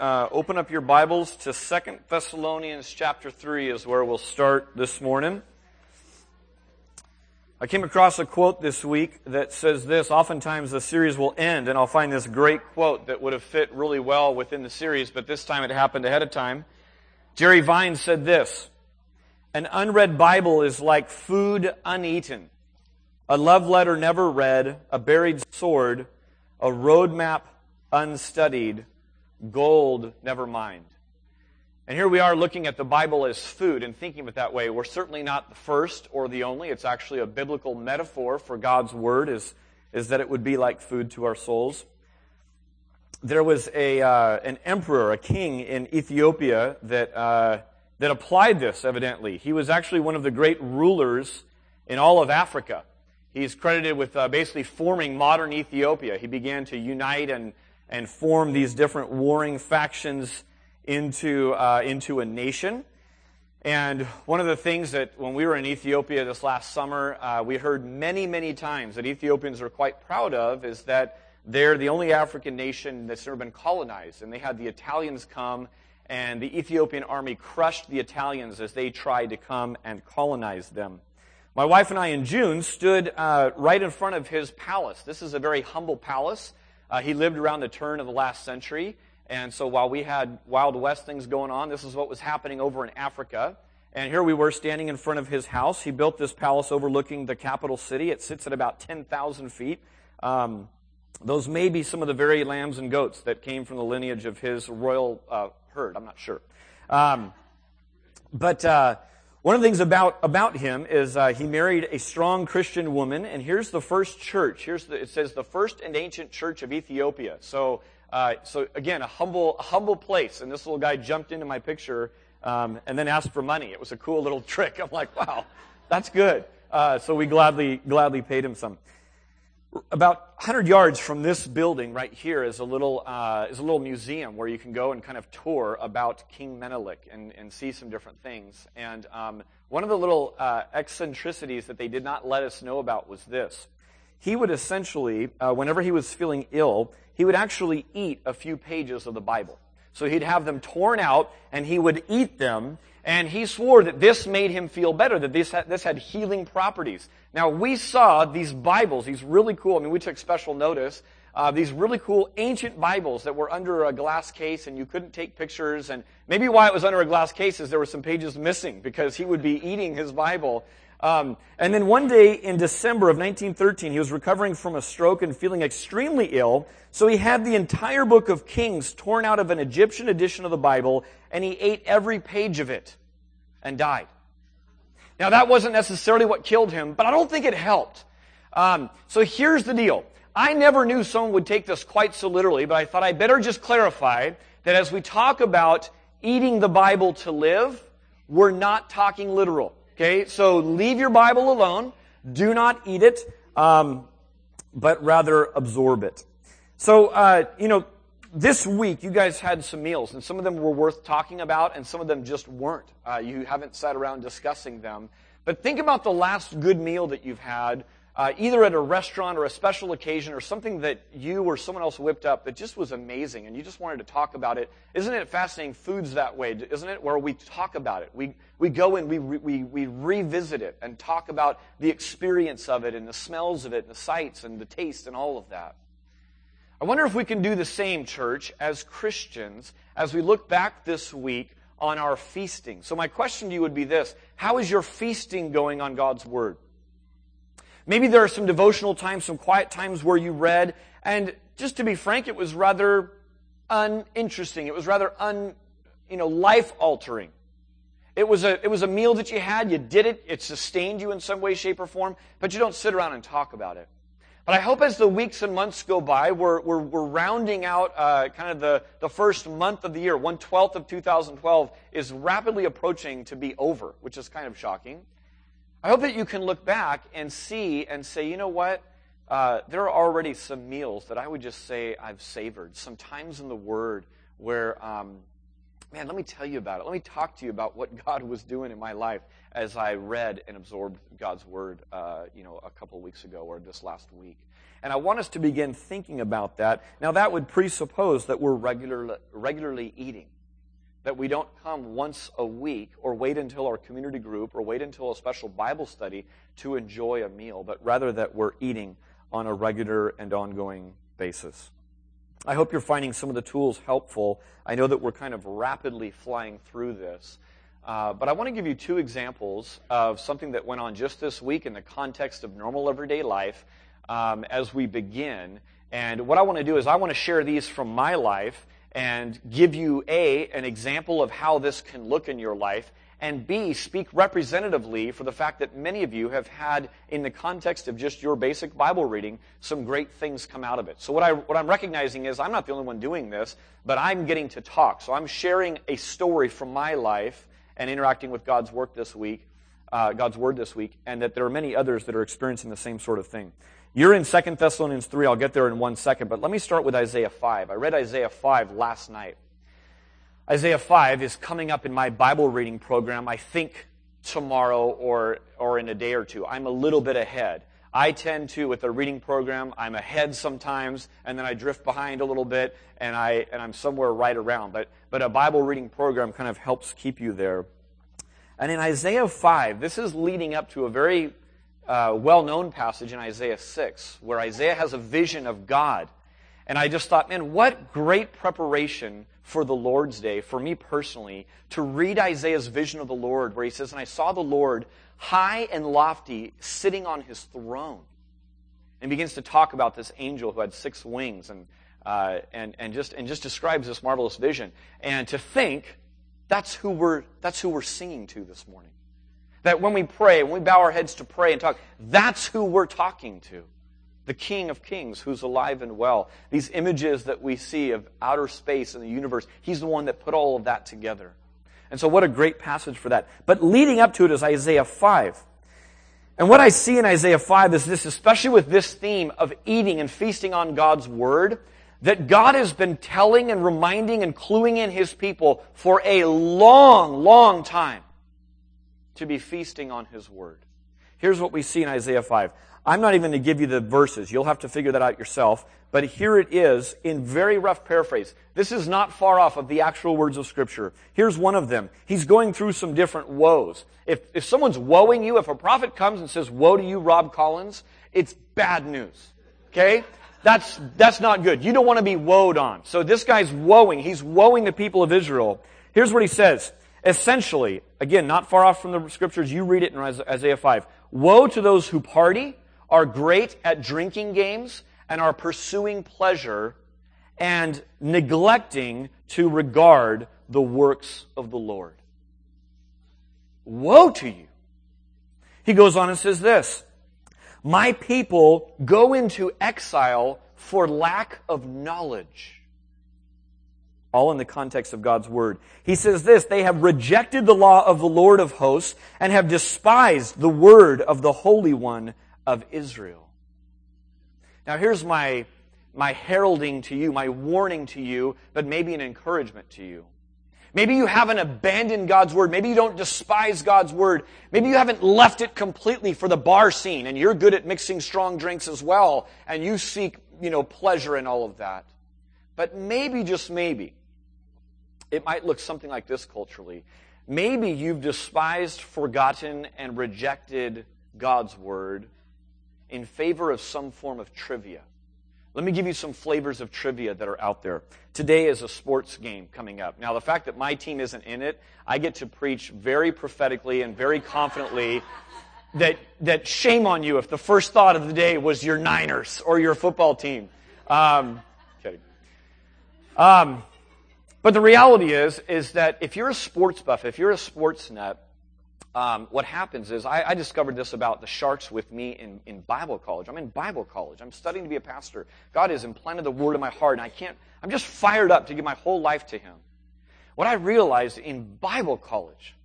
uh, open up your Bibles to Second Thessalonians chapter 3 is where we'll start this morning. I came across a quote this week that says this. Oftentimes the series will end and I'll find this great quote that would have fit really well within the series, but this time it happened ahead of time. Jerry Vine said this, an unread Bible is like food uneaten, a love letter never read, a buried sword, a roadmap unstudied, gold never mined. And here we are looking at the Bible as food and thinking of it that way. We're certainly not the first or the only. It's actually a biblical metaphor for God's Word is, is that it would be like food to our souls. There was a, uh, an emperor, a king in Ethiopia that, uh, that applied this, evidently. He was actually one of the great rulers in all of Africa. He's credited with uh, basically forming modern Ethiopia. He began to unite and and form these different warring factions into, uh, into a nation. And one of the things that when we were in Ethiopia this last summer, uh, we heard many, many times that Ethiopians are quite proud of is that they're the only African nation that's never been colonized. And they had the Italians come, and the Ethiopian army crushed the Italians as they tried to come and colonize them. My wife and I in June stood uh, right in front of his palace. This is a very humble palace. Uh, he lived around the turn of the last century. And so while we had Wild West things going on, this is what was happening over in Africa. And here we were standing in front of his house. He built this palace overlooking the capital city. It sits at about 10,000 feet. Um, those may be some of the very lambs and goats that came from the lineage of his royal uh, herd. I'm not sure. Um, but uh, one of the things about, about him is uh, he married a strong Christian woman, and here's the first church. Here's the, it says the first and ancient church of Ethiopia. So, uh, so again, a humble, humble place. And this little guy jumped into my picture um, and then asked for money. It was a cool little trick. I'm like, wow, that's good. Uh, so we gladly, gladly paid him some about 100 yards from this building right here is a little uh, is a little museum where you can go and kind of tour about King Menelik and, and see some different things. And um, one of the little uh, eccentricities that they did not let us know about was this: he would essentially, uh, whenever he was feeling ill, he would actually eat a few pages of the Bible. So he'd have them torn out, and he would eat them, and he swore that this made him feel better, that this had, this had healing properties. Now, we saw these Bibles, these really cool, I mean, we took special notice, uh, these really cool ancient Bibles that were under a glass case and you couldn't take pictures. And maybe why it was under a glass case is there were some pages missing because he would be eating his Bible. Um, and then one day in December of 1913, he was recovering from a stroke and feeling extremely ill. So he had the entire book of Kings torn out of an Egyptian edition of the Bible, and he ate every page of it and died. Now that wasn't necessarily what killed him, but I don't think it helped. Um, so here's the deal. I never knew someone would take this quite so literally, but I thought I better just clarify that as we talk about eating the Bible to live, we're not talking literal. Okay, so leave your Bible alone. Do not eat it, um, but rather absorb it. So, uh, you know, this week you guys had some meals, and some of them were worth talking about, and some of them just weren't. Uh, you haven't sat around discussing them. But think about the last good meal that you've had uh, either at a restaurant or a special occasion or something that you or someone else whipped up that just was amazing and you just wanted to talk about it. Isn't it fascinating? Food's that way, isn't it? Where we talk about it. We, we go and we, we, we revisit it and talk about the experience of it and the smells of it and the sights and the taste and all of that. I wonder if we can do the same, church, as Christians, as we look back this week on our feasting. So my question to you would be this. How is your feasting going on God's Word? Maybe there are some devotional times, some quiet times where you read, and just to be frank, it was rather uninteresting. It was rather un, you know, life altering. It was a, it was a meal that you had, you did it, it sustained you in some way, shape, or form, but you don't sit around and talk about it. But I hope as the weeks and months go by, we're, we're, we're rounding out uh, kind of the, the first month of the year. One twelfth of 2012 is rapidly approaching to be over, which is kind of shocking. I hope that you can look back and see and say, you know what? Uh, there are already some meals that I would just say I've savored. Some times in the Word where, um, man, let me tell you about it. Let me talk to you about what God was doing in my life as I read and absorbed God's Word, uh, you know, a couple weeks ago or this last week. And I want us to begin thinking about that. Now, that would presuppose that we're regular, regularly eating. That we don't come once a week or wait until our community group or wait until a special Bible study to enjoy a meal, but rather that we're eating on a regular and ongoing basis. I hope you're finding some of the tools helpful. I know that we're kind of rapidly flying through this. Uh, but I want to give you two examples of something that went on just this week in the context of normal everyday life um, as we begin. And what I want to do is I want to share these from my life and give you A, an example of how this can look in your life, and B, speak representatively for the fact that many of you have had, in the context of just your basic Bible reading, some great things come out of it. So what, I, what I'm recognizing is I'm not the only one doing this, but I'm getting to talk. So I'm sharing a story from my life and interacting with God's work this week, uh, God's word this week, and that there are many others that are experiencing the same sort of thing. You're in 2 Thessalonians 3. I'll get there in one second, but let me start with Isaiah 5. I read Isaiah 5 last night. Isaiah 5 is coming up in my Bible reading program, I think tomorrow or, or in a day or two. I'm a little bit ahead. I tend to, with a reading program, I'm ahead sometimes, and then I drift behind a little bit, and, I, and I'm somewhere right around. But, but a Bible reading program kind of helps keep you there. And in Isaiah 5, this is leading up to a very uh, well known passage in Isaiah 6, where Isaiah has a vision of God. And I just thought, man, what great preparation for the Lord's Day, for me personally, to read Isaiah's vision of the Lord, where he says, And I saw the Lord high and lofty, sitting on his throne. And begins to talk about this angel who had six wings and, uh, and, and, just, and just describes this marvelous vision. And to think that's who, we're, that's who we're singing to this morning. That when we pray, when we bow our heads to pray and talk, that's who we're talking to. The King of Kings who's alive and well. These images that we see of outer space and the universe, He's the one that put all of that together. And so, what a great passage for that. But leading up to it is Isaiah 5. And what I see in Isaiah 5 is this, especially with this theme of eating and feasting on God's Word, that God has been telling and reminding and cluing in His people for a long, long time to be feasting on His Word. Here's what we see in Isaiah 5. I'm not even going to give you the verses. You'll have to figure that out yourself. But here it is in very rough paraphrase. This is not far off of the actual words of Scripture. Here's one of them. He's going through some different woes. If, if someone's woeing you, if a prophet comes and says, Woe to you, Rob Collins, it's bad news. Okay? That's, that's not good. You don't want to be woed on. So this guy's woeing. He's woeing the people of Israel. Here's what he says. Essentially, again, not far off from the scriptures, you read it in Isaiah 5. Woe to those who party, are great at drinking games, and are pursuing pleasure and neglecting to regard the works of the Lord. Woe to you. He goes on and says this My people go into exile for lack of knowledge all in the context of God's Word. He says this, they have rejected the law of the Lord of hosts and have despised the word of the Holy One of Israel. Now here's my, my heralding to you, my warning to you, but maybe an encouragement to you. Maybe you haven't abandoned God's Word. Maybe you don't despise God's Word. Maybe you haven't left it completely for the bar scene and you're good at mixing strong drinks as well and you seek, you know, pleasure in all of that. But maybe, just maybe, it might look something like this culturally. Maybe you've despised, forgotten, and rejected God's word in favor of some form of trivia. Let me give you some flavors of trivia that are out there. Today is a sports game coming up. Now, the fact that my team isn't in it, I get to preach very prophetically and very confidently that, that shame on you if the first thought of the day was your Niners or your football team. Um, kidding. Um, but the reality is, is that if you're a sports buff, if you're a sports nut, um, what happens is I, I, discovered this about the sharks with me in, in Bible college. I'm in Bible college. I'm studying to be a pastor. God has implanted the word in my heart, and I can't. I'm just fired up to give my whole life to Him. What I realized in Bible college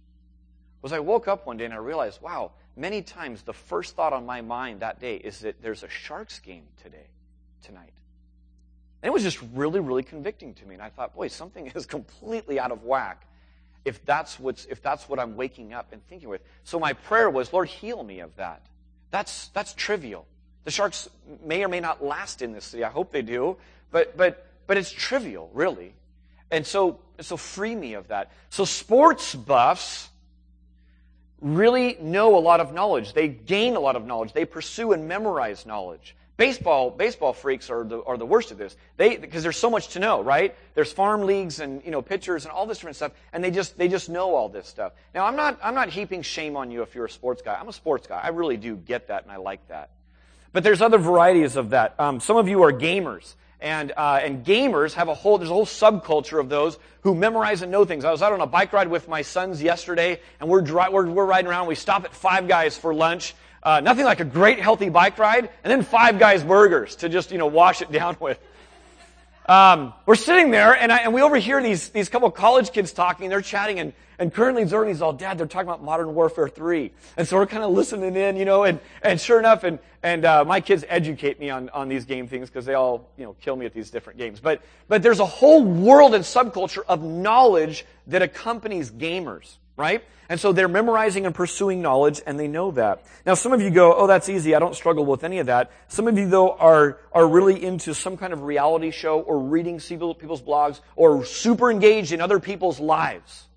was I woke up one day and I realized, wow, many times the first thought on my mind that day is that there's a Sharks game today, tonight. And it was just really, really convicting to me. And I thought, boy, something is completely out of whack if that's, what's, if that's what I'm waking up and thinking with. So my prayer was, Lord, heal me of that. That's, that's trivial. The Sharks may or may not last in this city. I hope they do. But, but, but it's trivial, really. And so, so free me of that. So sports buffs really know a lot of knowledge. They gain a lot of knowledge. They pursue and memorize knowledge. Baseball, baseball freaks are the, are the worst of this. They, because there's so much to know, right? There's farm leagues and, you know, pitchers and all this different stuff, and they just, they just know all this stuff. Now, I'm not, I'm not heaping shame on you if you're a sports guy. I'm a sports guy. I really do get that, and I like that. But there's other varieties of that. Um, some of you are gamers. And, uh, and gamers have a whole, there's a whole subculture of those who memorize and know things. I was out on a bike ride with my sons yesterday, and we're, we're, we're riding around. We stop at Five Guys for lunch. Uh, nothing like a great healthy bike ride, and then Five Guys burgers to just, you know, wash it down with. Um, we're sitting there, and, I, and we overhear these, these couple college kids talking, they're chatting, and, and currently Zerley's all, Dad, they're talking about Modern Warfare 3. And so we're kind of listening in, you know, and, and sure enough, and, and uh, my kids educate me on, on these game things because they all, you know, kill me at these different games. But, but there's a whole world and subculture of knowledge that accompanies gamers right? And so they're memorizing and pursuing knowledge, and they know that. Now, some of you go, oh, that's easy. I don't struggle with any of that. Some of you, though, are, are really into some kind of reality show or reading people's blogs or super engaged in other people's lives.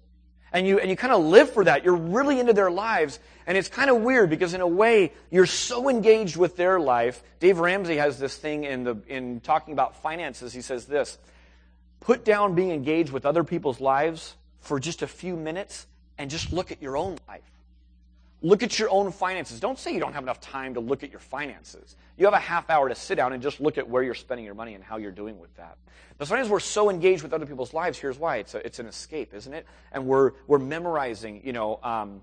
And you, and you kind of live for that. You're really into their lives. And it's kind of weird because in a way, you're so engaged with their life. Dave Ramsey has this thing in the, in talking about finances. He says this, put down being engaged with other people's lives for just a few minutes and just look at your own life. Look at your own finances. Don't say you don't have enough time to look at your finances. You have a half hour to sit down and just look at where you're spending your money and how you're doing with that. But sometimes we're so engaged with other people's lives. Here's why: it's a, it's an escape, isn't it? And we're we're memorizing. You know, um,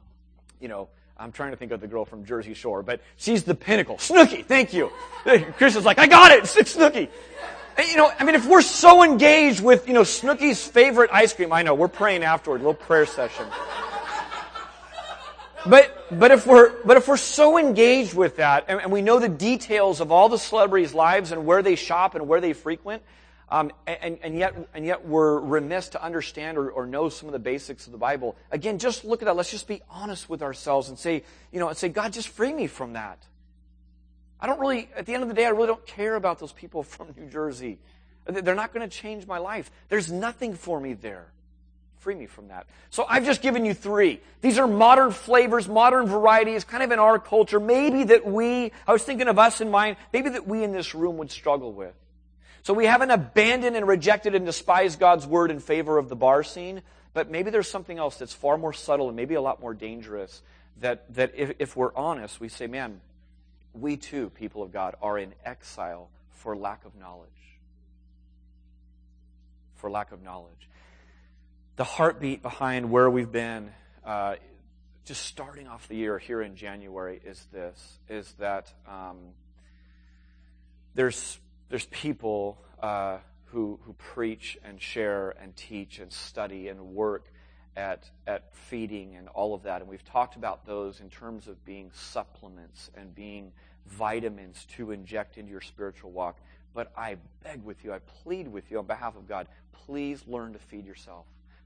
you know. I'm trying to think of the girl from Jersey Shore, but she's the pinnacle. Snooki, thank you. Chris is like, I got it. It's Snooki. And, you know, I mean, if we're so engaged with, you know, Snooki's favorite ice cream, I know, we're praying afterward, a little prayer session. But, but if we're, but if we're so engaged with that, and, and, we know the details of all the celebrities' lives and where they shop and where they frequent, um, and, and, yet, and yet we're remiss to understand or, or know some of the basics of the Bible. Again, just look at that. Let's just be honest with ourselves and say, you know, and say, God, just free me from that. I don't really, at the end of the day, I really don't care about those people from New Jersey. They're not going to change my life. There's nothing for me there free me from that. So I've just given you three. These are modern flavors, modern varieties, kind of in our culture. Maybe that we, I was thinking of us in mind, maybe that we in this room would struggle with. So we haven't abandoned and rejected and despised God's word in favor of the bar scene, but maybe there's something else that's far more subtle and maybe a lot more dangerous that, that if, if we're honest, we say, man, we too, people of God, are in exile for lack of knowledge. For lack of knowledge the heartbeat behind where we've been, uh, just starting off the year here in January, is this: is that um, there's there's people uh, who who preach and share and teach and study and work at at feeding and all of that, and we've talked about those in terms of being supplements and being vitamins to inject into your spiritual walk. But I beg with you, I plead with you on behalf of God, please learn to feed yourself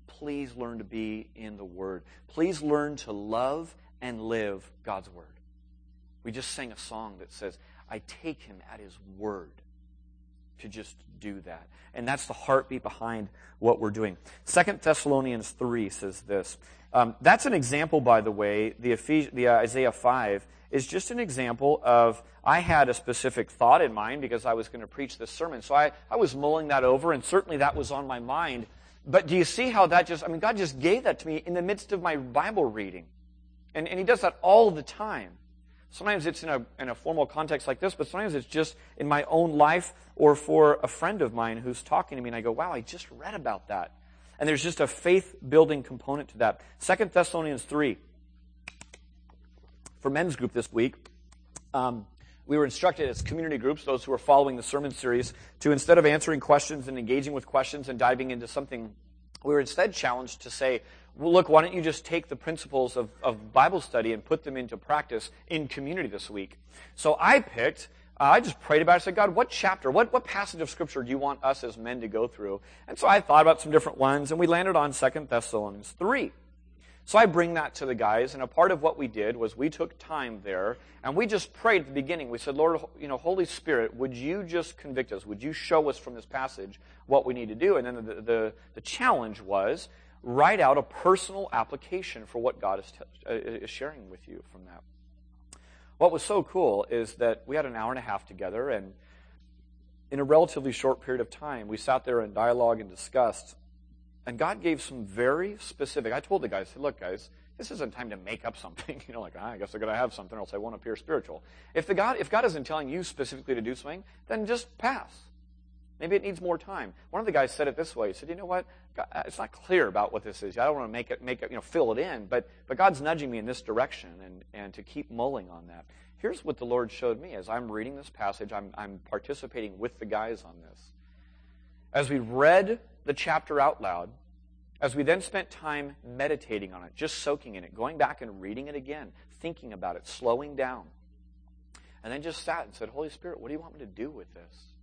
please learn to be in the Word. Please learn to love and live God's Word. We just sang a song that says, I take him at his word to just do that. And that's the heartbeat behind what we're doing. Second Thessalonians 3 says this. Um, that's an example, by the way, the, Ephes- the uh, Isaiah 5 is just an example of I had a specific thought in mind because I was going to preach this sermon. So I, I was mulling that over, and certainly that was on my mind but do you see how that just, I mean, God just gave that to me in the midst of my Bible reading. And, and He does that all the time. Sometimes it's in a, in a formal context like this, but sometimes it's just in my own life or for a friend of mine who's talking to me, and I go, wow, I just read about that. And there's just a faith building component to that. Second Thessalonians 3. For men's group this week, um, we were instructed as community groups, those who are following the sermon series, to instead of answering questions and engaging with questions and diving into something, we were instead challenged to say, well, look, why don't you just take the principles of, of Bible study and put them into practice in community this week? So I picked, uh, I just prayed about it. I said, God, what chapter, what, what passage of Scripture do you want us as men to go through? And so I thought about some different ones, and we landed on Second Thessalonians 3. So I bring that to the guys, and a part of what we did was we took time there, and we just prayed at the beginning. We said, Lord, you know, Holy Spirit, would you just convict us? Would you show us from this passage what we need to do? And then the, the, the challenge was write out a personal application for what God is, t- uh, is sharing with you from that. What was so cool is that we had an hour and a half together, and in a relatively short period of time, we sat there and dialogue and discussed and God gave some very specific. I told the guys, look, guys, this isn't time to make up something. You know, like, ah, I guess I gotta have something, or else I won't appear spiritual. If the God, if God isn't telling you specifically to do something, then just pass. Maybe it needs more time. One of the guys said it this way. He said, "You know what? God, uh, it's not clear about what this is. I don't want to make it, make it, you know, fill it in. But, but God's nudging me in this direction, and, and to keep mulling on that. Here's what the Lord showed me as I'm reading this passage. I'm, I'm participating with the guys on this. As we read the chapter out loud, as we then spent time meditating on it, just soaking in it, going back and reading it again, thinking about it, slowing down, and then just sat and said, Holy Spirit, what do you want me to do with this?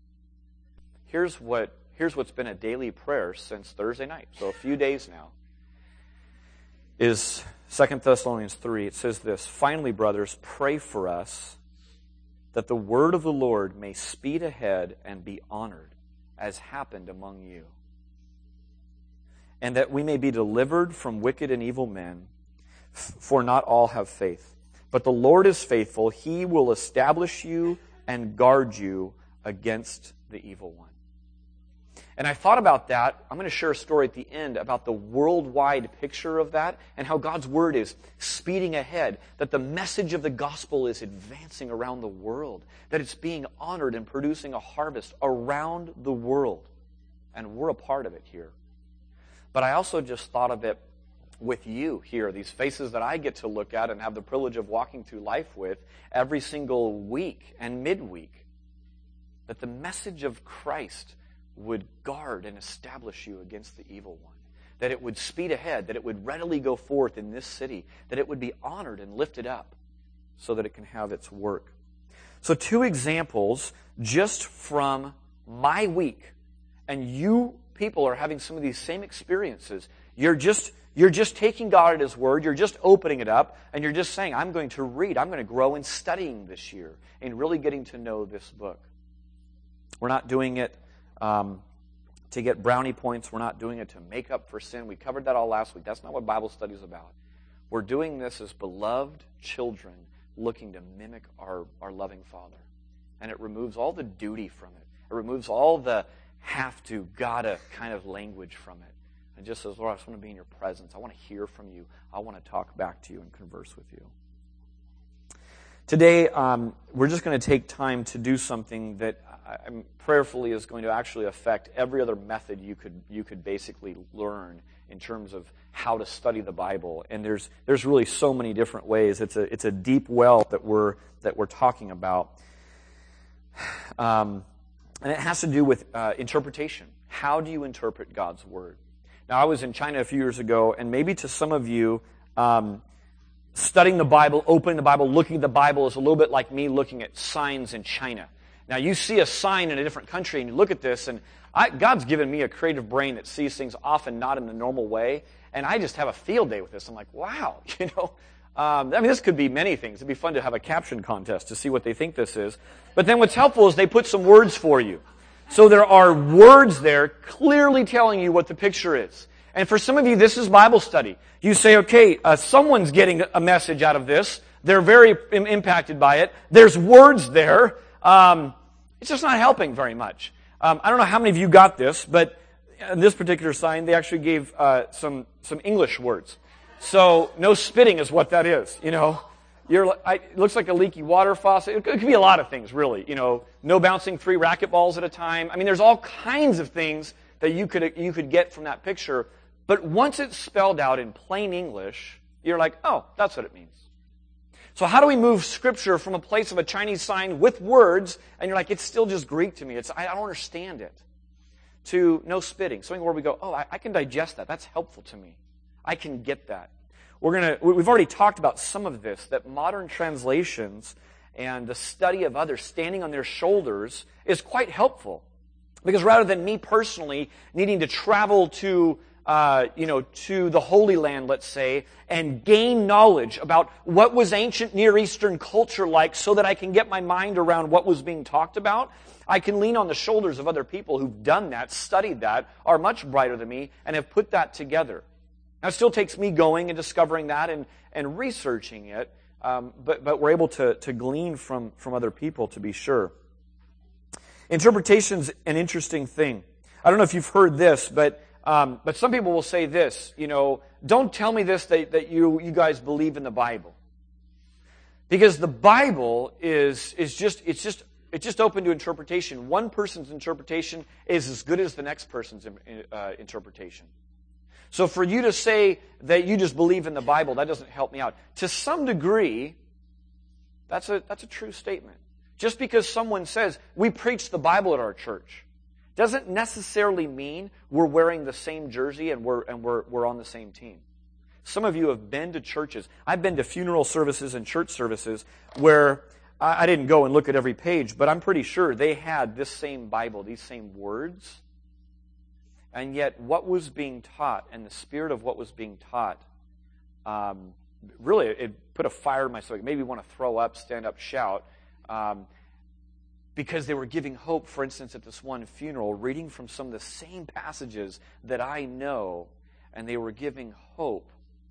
Here's what here's what's been a daily prayer since Thursday night, so a few days now. Is 2 Thessalonians 3. It says this Finally, brothers, pray for us that the word of the Lord may speed ahead and be honored, as happened among you and that we may be delivered from wicked and evil men, for not all have faith. But the Lord is faithful. He will establish you and guard you against the evil one. And I thought about that. I'm going to share a story at the end about the worldwide picture of that and how God's word is speeding ahead, that the message of the gospel is advancing around the world, that it's being honored and producing a harvest around the world. And we're a part of it here. But I also just thought of it with you here, these faces that I get to look at and have the privilege of walking through life with every single week and midweek. That the message of Christ would guard and establish you against the evil one. That it would speed ahead, that it would readily go forth in this city, that it would be honored and lifted up so that it can have its work. So, two examples just from my week. And you people are having some of these same experiences. You're just, you're just taking God at His word, you're just opening it up, and you're just saying, I'm going to read, I'm going to grow in studying this year and really getting to know this book. We're not doing it um, to get brownie points, we're not doing it to make up for sin. We covered that all last week. That's not what Bible study is about. We're doing this as beloved children looking to mimic our, our loving Father. And it removes all the duty from it. It removes all the have to, gotta kind of language from it. And just says, Lord, I just want to be in your presence. I want to hear from you. I want to talk back to you and converse with you. Today, um, we're just going to take time to do something that I, prayerfully is going to actually affect every other method you could you could basically learn in terms of how to study the Bible. And there's there's really so many different ways. It's a it's a deep well that we're that we're talking about. Um, and it has to do with uh, interpretation. How do you interpret God's Word? Now, I was in China a few years ago, and maybe to some of you, um, studying the Bible, opening the Bible, looking at the Bible is a little bit like me looking at signs in China. Now, you see a sign in a different country, and you look at this, and I, God's given me a creative brain that sees things often not in the normal way, and I just have a field day with this. I'm like, wow, you know, um, I mean, this could be many things. It'd be fun to have a caption contest to see what they think this is. But then what's helpful is they put some words for you. So there are words there clearly telling you what the picture is. And for some of you, this is Bible study. You say, okay, uh, someone's getting a message out of this. They're very Im- impacted by it. There's words there. Um, it's just not helping very much. Um, I don't know how many of you got this, but in this particular sign, they actually gave uh, some some English words. So no spitting is what that is, you know. You're, I, it looks like a leaky water faucet. It could be a lot of things, really. You know, no bouncing three racquetballs at a time. I mean, there's all kinds of things that you could, you could get from that picture. But once it's spelled out in plain English, you're like, oh, that's what it means. So how do we move scripture from a place of a Chinese sign with words, and you're like, it's still just Greek to me. It's, I don't understand it. To no spitting. Something where we go, oh, I, I can digest that. That's helpful to me. I can get that. We're gonna, we've already talked about some of this, that modern translations and the study of others standing on their shoulders is quite helpful. Because rather than me personally needing to travel to uh, you know, to the Holy Land, let's say, and gain knowledge about what was ancient Near Eastern culture like so that I can get my mind around what was being talked about, I can lean on the shoulders of other people who've done that, studied that, are much brighter than me, and have put that together. Now, it still takes me going and discovering that and, and researching it, um, but, but we're able to, to glean from, from other people to be sure. Interpretation's an interesting thing. I don't know if you've heard this, but um, but some people will say this, you know, don't tell me this that, that you, you guys believe in the Bible. Because the Bible is, is just, it's just, it's just open to interpretation. One person's interpretation is as good as the next person's uh, interpretation. So for you to say that you just believe in the Bible, that doesn't help me out. To some degree, that's a, that's a true statement. Just because someone says, we preach the Bible at our church, doesn't necessarily mean we're wearing the same jersey and we're, and we're, we're on the same team. Some of you have been to churches. I've been to funeral services and church services where I, I didn't go and look at every page, but I'm pretty sure they had this same Bible, these same words. And yet, what was being taught and the spirit of what was being taught, um, really, it put a fire in my stomach. Maybe want to throw up, stand up, shout. Um, because they were giving hope, for instance, at this one funeral, reading from some of the same passages that I know, and they were giving hope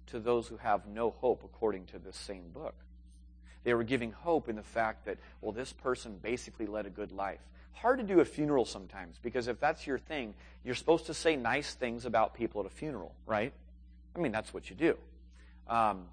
to those who have no hope according to this same book. They were giving hope in the fact that, well, this person basically led a good life. Hard to do a funeral sometimes because if that's your thing, you're supposed to say nice things about people at a funeral, right? I mean, that's what you do. Um,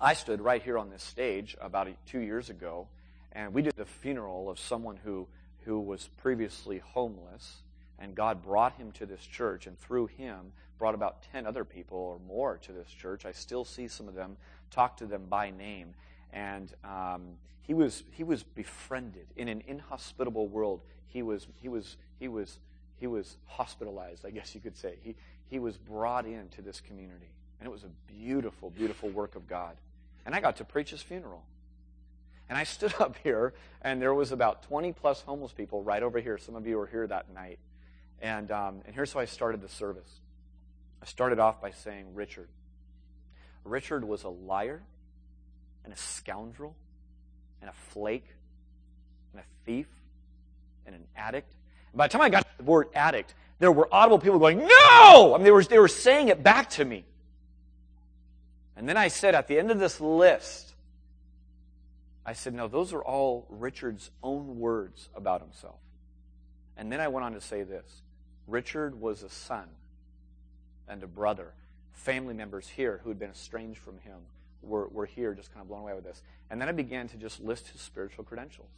I stood right here on this stage about two years ago and we did the funeral of someone who, who was previously homeless, and God brought him to this church, and through him brought about 10 other people or more to this church. I still see some of them, talk to them by name. And um, he, was, he was befriended in an inhospitable world. He was, he was, he was, he was hospitalized, I guess you could say. He, he was brought into this community. And it was a beautiful, beautiful work of God. And I got to preach his funeral. And I stood up here, and there was about 20 plus homeless people right over here. Some of you were here that night. And, um, and here's how I started the service. I started off by saying, Richard. Richard was a liar and a scoundrel and a flake and a thief and an addict. And by the time I got to the word addict, there were audible people going, No! I mean, they were, they were saying it back to me. And then I said at the end of this list, I said, no, those are all Richard's own words about himself. And then I went on to say this Richard was a son and a brother. Family members here who had been estranged from him were, were here just kind of blown away with this. And then I began to just list his spiritual credentials.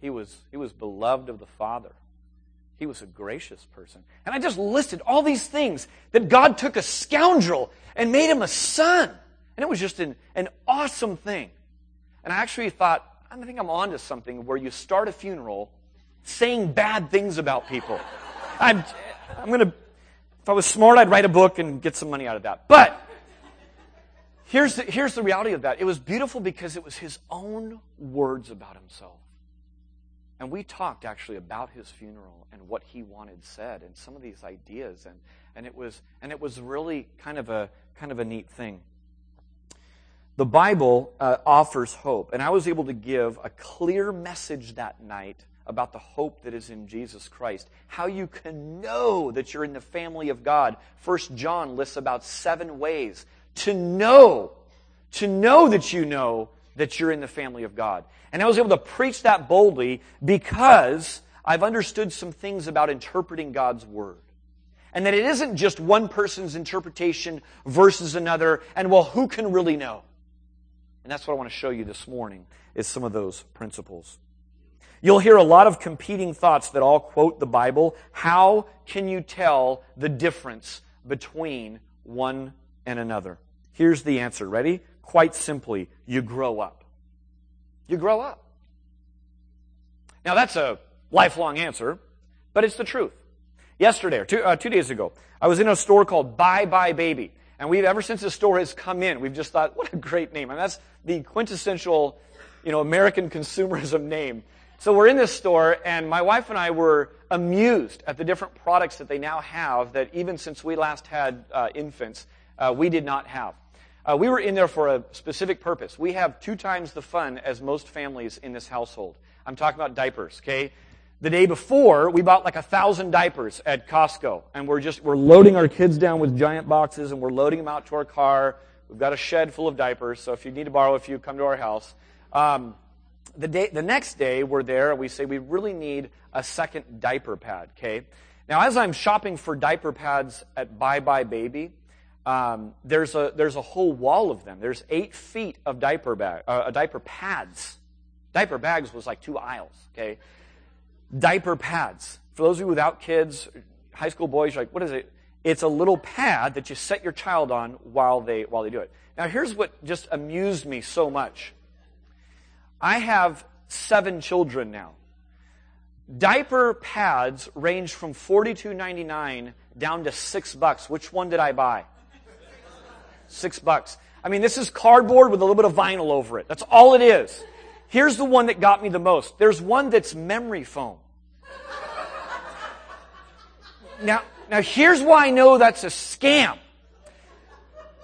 He was, he was beloved of the Father. He was a gracious person. And I just listed all these things that God took a scoundrel and made him a son. And it was just an, an awesome thing. And I actually thought, I think I'm on to something where you start a funeral saying bad things about people. I'm, I'm going to, if I was smart, I'd write a book and get some money out of that. But here's the, here's the reality of that. It was beautiful because it was his own words about himself. And we talked actually about his funeral and what he wanted said and some of these ideas and, and it was and it was really kind of a kind of a neat thing the Bible uh, offers hope. And I was able to give a clear message that night about the hope that is in Jesus Christ. How you can know that you're in the family of God. First John lists about seven ways to know, to know that you know that you're in the family of God. And I was able to preach that boldly because I've understood some things about interpreting God's Word. And that it isn't just one person's interpretation versus another, and well, who can really know? And that's what I want to show you this morning is some of those principles. You'll hear a lot of competing thoughts that all quote the Bible. How can you tell the difference between one and another? Here's the answer. Ready? Quite simply, you grow up. You grow up. Now that's a lifelong answer, but it's the truth. Yesterday, or two, uh, two days ago, I was in a store called Buy Buy Baby. And we've, ever since the store has come in, we've just thought, what a great name. And that's the quintessential, you know, American consumerism name. So we're in this store, and my wife and I were amused at the different products that they now have that even since we last had uh, infants, uh, we did not have. Uh, we were in there for a specific purpose. We have two times the fun as most families in this household. I'm talking about diapers, okay? The day before, we bought like a thousand diapers at Costco, and we're just, we're loading our kids down with giant boxes, and we're loading them out to our car. We've got a shed full of diapers, so if you need to borrow a few, come to our house. Um, the, day, the next day, we're there, and we say we really need a second diaper pad, okay? Now, as I'm shopping for diaper pads at Buy Buy Baby, um, there's, a, there's a whole wall of them. There's eight feet of diaper, bag, uh, diaper pads. Diaper bags was like two aisles, okay? Diaper pads. For those of you without kids, high school boys, you're like, what is it? It's a little pad that you set your child on while they, while they do it. Now, here's what just amused me so much. I have seven children now. Diaper pads range from $42.99 down to six bucks. Which one did I buy? Six bucks. I mean, this is cardboard with a little bit of vinyl over it. That's all it is. Here's the one that got me the most. There's one that's memory foam. Now, now here's why I know that's a scam.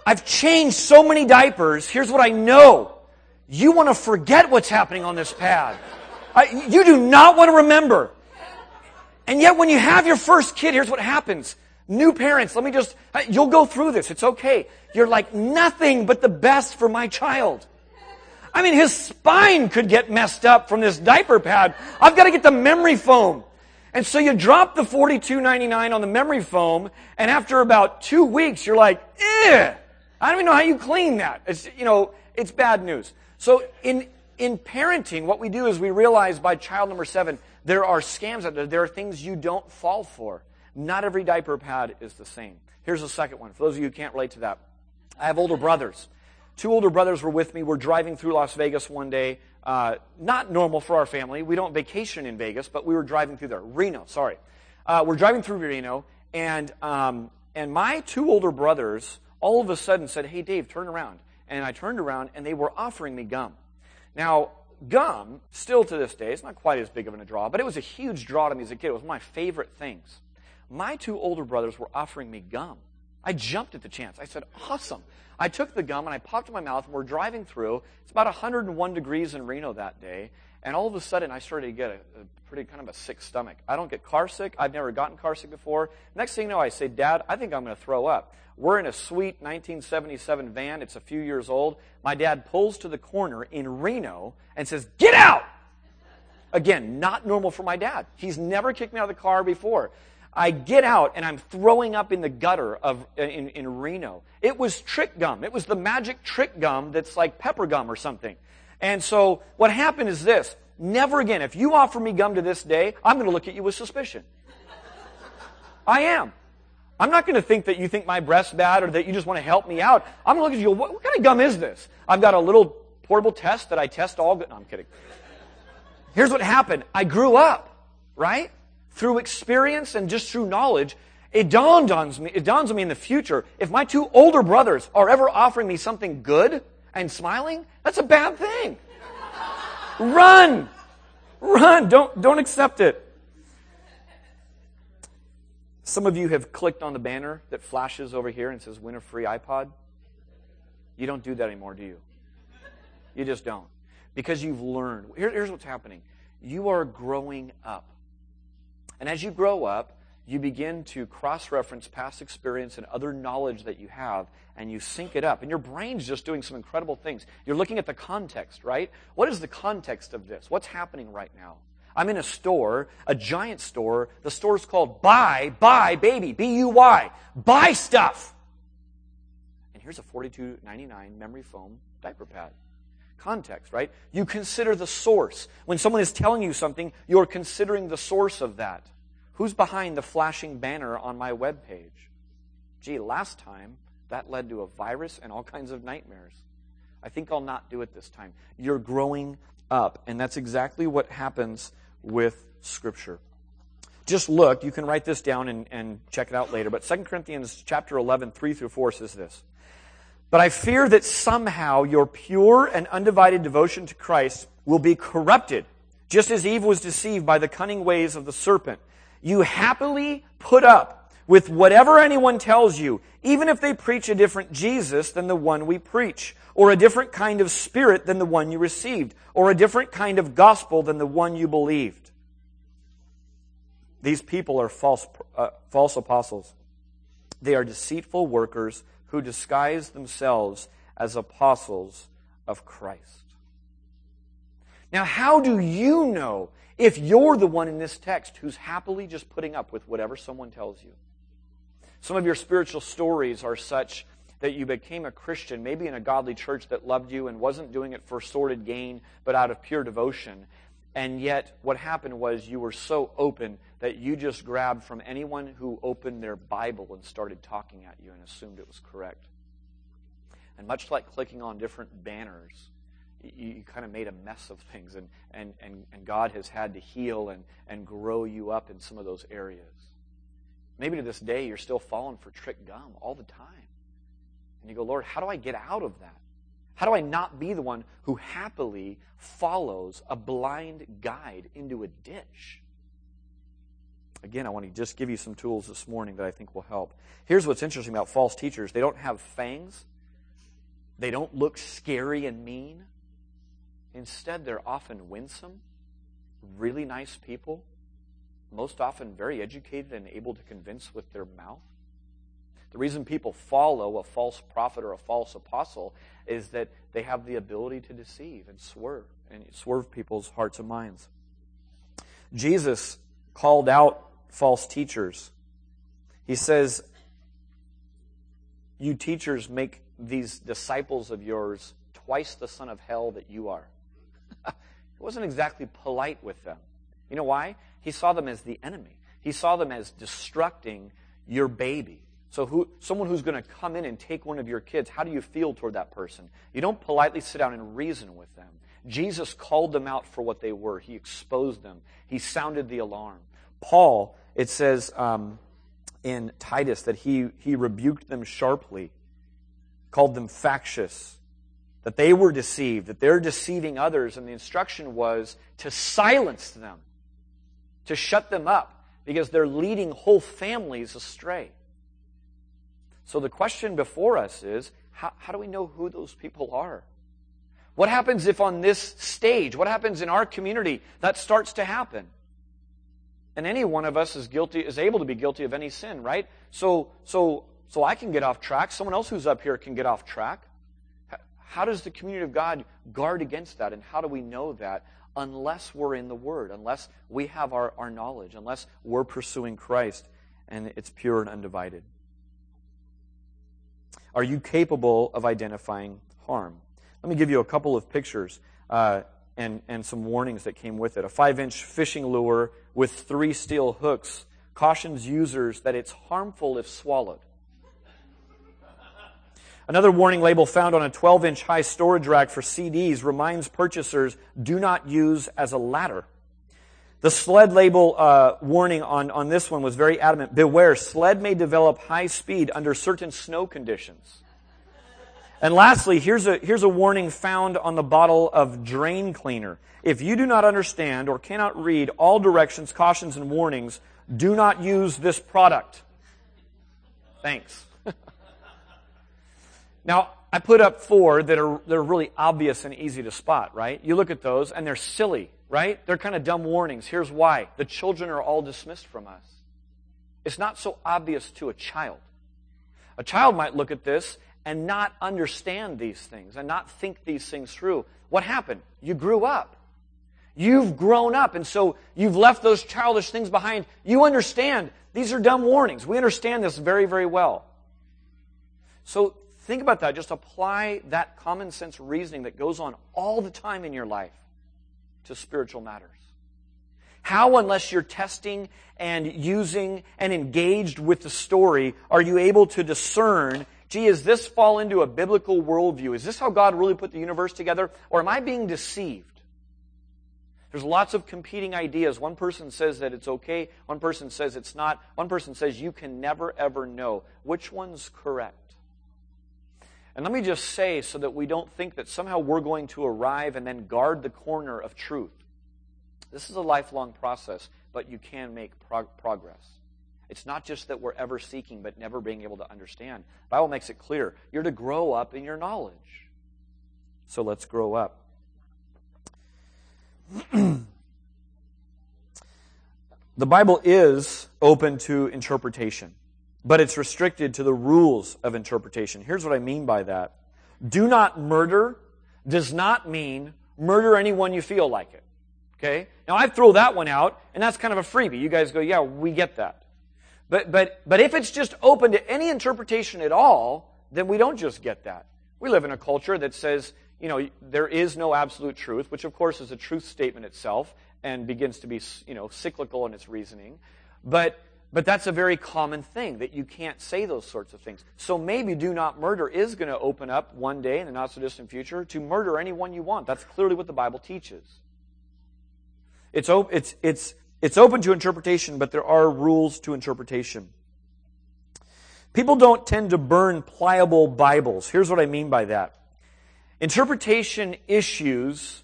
I've changed so many diapers. Here's what I know. You want to forget what's happening on this pad. I, you do not want to remember. And yet when you have your first kid, here's what happens. New parents, let me just, you'll go through this. It's okay. You're like nothing but the best for my child. I mean, his spine could get messed up from this diaper pad. I've got to get the memory foam. And so you drop the $42.99 on the memory foam, and after about two weeks, you're like, eh, I don't even know how you clean that. It's, you know, it's bad news. So in, in parenting, what we do is we realize by child number seven, there are scams out there. There are things you don't fall for. Not every diaper pad is the same. Here's the second one. For those of you who can't relate to that, I have older brothers. Two older brothers were with me. We're driving through Las Vegas one day. Uh, not normal for our family. We don't vacation in Vegas, but we were driving through there. Reno, sorry. Uh, we're driving through Reno, and um, and my two older brothers all of a sudden said, "Hey, Dave, turn around." and I turned around and they were offering me gum. Now, gum, still to this day, it's not quite as big of a draw, but it was a huge draw to me as a kid. It was one of my favorite things. My two older brothers were offering me gum. I jumped at the chance. I said, awesome. I took the gum and I popped it in my mouth and we're driving through. It's about 101 degrees in Reno that day. And all of a sudden, I started to get a, a, pretty kind of a sick stomach. I don't get car sick. I've never gotten car sick before. Next thing you know, I say, Dad, I think I'm going to throw up. We're in a sweet 1977 van. It's a few years old. My dad pulls to the corner in Reno and says, Get out! Again, not normal for my dad. He's never kicked me out of the car before. I get out and I'm throwing up in the gutter of in, in Reno. It was trick gum. It was the magic trick gum that's like pepper gum or something. And so what happened is this. Never again. If you offer me gum to this day, I'm going to look at you with suspicion. I am. I'm not going to think that you think my breath's bad or that you just want to help me out. I'm going to look at you. What, what kind of gum is this? I've got a little portable test that I test all. No, I'm kidding. Here's what happened. I grew up, right? Through experience and just through knowledge. It dawned on me, it dawns on me in the future, if my two older brothers are ever offering me something good and smiling, that's a bad thing. Run! Run! Don't, don't accept it. Some of you have clicked on the banner that flashes over here and says win a free iPod. You don't do that anymore, do you? You just don't. Because you've learned. Here, here's what's happening you are growing up. And as you grow up, you begin to cross reference past experience and other knowledge that you have, and you sync it up. And your brain's just doing some incredible things. You're looking at the context, right? What is the context of this? What's happening right now? I'm in a store, a giant store. The store's called Buy, Buy Baby, B-U-Y. Buy stuff. And here's a $42.99 memory foam diaper pad. Context, right? You consider the source. When someone is telling you something, you're considering the source of that. Who's behind the flashing banner on my web page? Gee, last time that led to a virus and all kinds of nightmares. I think I'll not do it this time. You're growing up, and that's exactly what happens with Scripture. Just look, you can write this down and, and check it out later, but 2 Corinthians chapter 11, 3 through 4 says this. But I fear that somehow your pure and undivided devotion to Christ will be corrupted just as Eve was deceived by the cunning ways of the serpent. You happily put up with whatever anyone tells you, even if they preach a different Jesus than the one we preach, or a different kind of spirit than the one you received, or a different kind of gospel than the one you believed. These people are false, uh, false apostles. They are deceitful workers who disguise themselves as apostles of Christ. Now, how do you know if you're the one in this text who's happily just putting up with whatever someone tells you? Some of your spiritual stories are such that you became a Christian, maybe in a godly church that loved you and wasn't doing it for sordid gain, but out of pure devotion. And yet, what happened was you were so open that you just grabbed from anyone who opened their Bible and started talking at you and assumed it was correct. And much like clicking on different banners, you, you kind of made a mess of things, and, and, and, and God has had to heal and, and grow you up in some of those areas. Maybe to this day, you're still falling for trick gum all the time. And you go, Lord, how do I get out of that? How do I not be the one who happily follows a blind guide into a ditch? Again, I want to just give you some tools this morning that I think will help. Here's what's interesting about false teachers they don't have fangs, they don't look scary and mean. Instead, they're often winsome, really nice people, most often very educated and able to convince with their mouth. The reason people follow a false prophet or a false apostle is that they have the ability to deceive and swerve and swerve people's hearts and minds. Jesus called out false teachers. He says, You teachers make these disciples of yours twice the son of hell that you are. he wasn't exactly polite with them. You know why? He saw them as the enemy. He saw them as destructing your baby. So who, someone who's going to come in and take one of your kids, how do you feel toward that person? You don't politely sit down and reason with them. Jesus called them out for what they were. He exposed them. He sounded the alarm. Paul, it says um, in Titus that he, he rebuked them sharply, called them factious, that they were deceived, that they're deceiving others, and the instruction was to silence them, to shut them up, because they're leading whole families astray. So the question before us is how, how do we know who those people are? What happens if on this stage, what happens in our community, that starts to happen? And any one of us is guilty, is able to be guilty of any sin, right? So, so, so I can get off track. Someone else who's up here can get off track. How does the community of God guard against that? And how do we know that? Unless we're in the Word, unless we have our, our knowledge, unless we're pursuing Christ and it's pure and undivided. Are you capable of identifying harm? Let me give you a couple of pictures uh, and, and some warnings that came with it. A five inch fishing lure with three steel hooks cautions users that it's harmful if swallowed. Another warning label found on a 12 inch high storage rack for CDs reminds purchasers do not use as a ladder. The sled label uh, warning on, on this one was very adamant. Beware, sled may develop high speed under certain snow conditions. And lastly, here's a, here's a warning found on the bottle of drain cleaner. If you do not understand or cannot read all directions, cautions, and warnings, do not use this product. Thanks. Now, I put up four that are, that are really obvious and easy to spot, right? You look at those and they're silly, right? They're kind of dumb warnings. Here's why. The children are all dismissed from us. It's not so obvious to a child. A child might look at this and not understand these things and not think these things through. What happened? You grew up. You've grown up, and so you've left those childish things behind. You understand these are dumb warnings. We understand this very, very well. So Think about that. Just apply that common sense reasoning that goes on all the time in your life to spiritual matters. How, unless you're testing and using and engaged with the story, are you able to discern, gee, is this fall into a biblical worldview? Is this how God really put the universe together? Or am I being deceived? There's lots of competing ideas. One person says that it's okay, one person says it's not, one person says you can never ever know. Which one's correct? And let me just say, so that we don't think that somehow we're going to arrive and then guard the corner of truth. This is a lifelong process, but you can make prog- progress. It's not just that we're ever seeking but never being able to understand. The Bible makes it clear. You're to grow up in your knowledge. So let's grow up. the Bible is open to interpretation, but it's restricted to the rules of interpretation. Here's what I mean by that. Do not murder does not mean murder anyone you feel like it. Okay? Now I throw that one out, and that's kind of a freebie. You guys go, yeah, we get that. But, but, but if it's just open to any interpretation at all, then we don't just get that. We live in a culture that says, you know, there is no absolute truth, which of course is a truth statement itself and begins to be, you know, cyclical in its reasoning. But, but that's a very common thing that you can't say those sorts of things. So maybe do not murder is going to open up one day in the not so distant future to murder anyone you want. That's clearly what the Bible teaches. It's, it's, it's, it's open to interpretation, but there are rules to interpretation. People don't tend to burn pliable Bibles. Here's what I mean by that. Interpretation issues,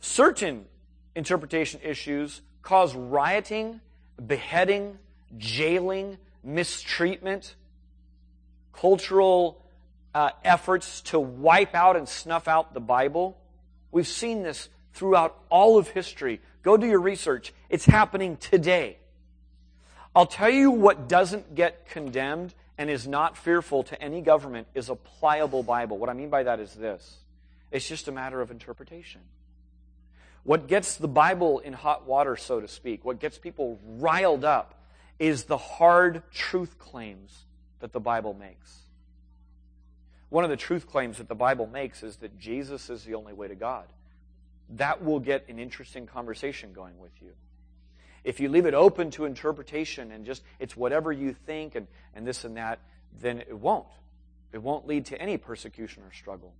certain interpretation issues, cause rioting, beheading, jailing, mistreatment, cultural uh, efforts to wipe out and snuff out the Bible. We've seen this throughout all of history. Go do your research. It's happening today. I'll tell you what doesn't get condemned and is not fearful to any government is a pliable Bible. What I mean by that is this it's just a matter of interpretation. What gets the Bible in hot water, so to speak, what gets people riled up, is the hard truth claims that the Bible makes. One of the truth claims that the Bible makes is that Jesus is the only way to God that will get an interesting conversation going with you. If you leave it open to interpretation and just it's whatever you think and, and this and that, then it won't. It won't lead to any persecution or struggle.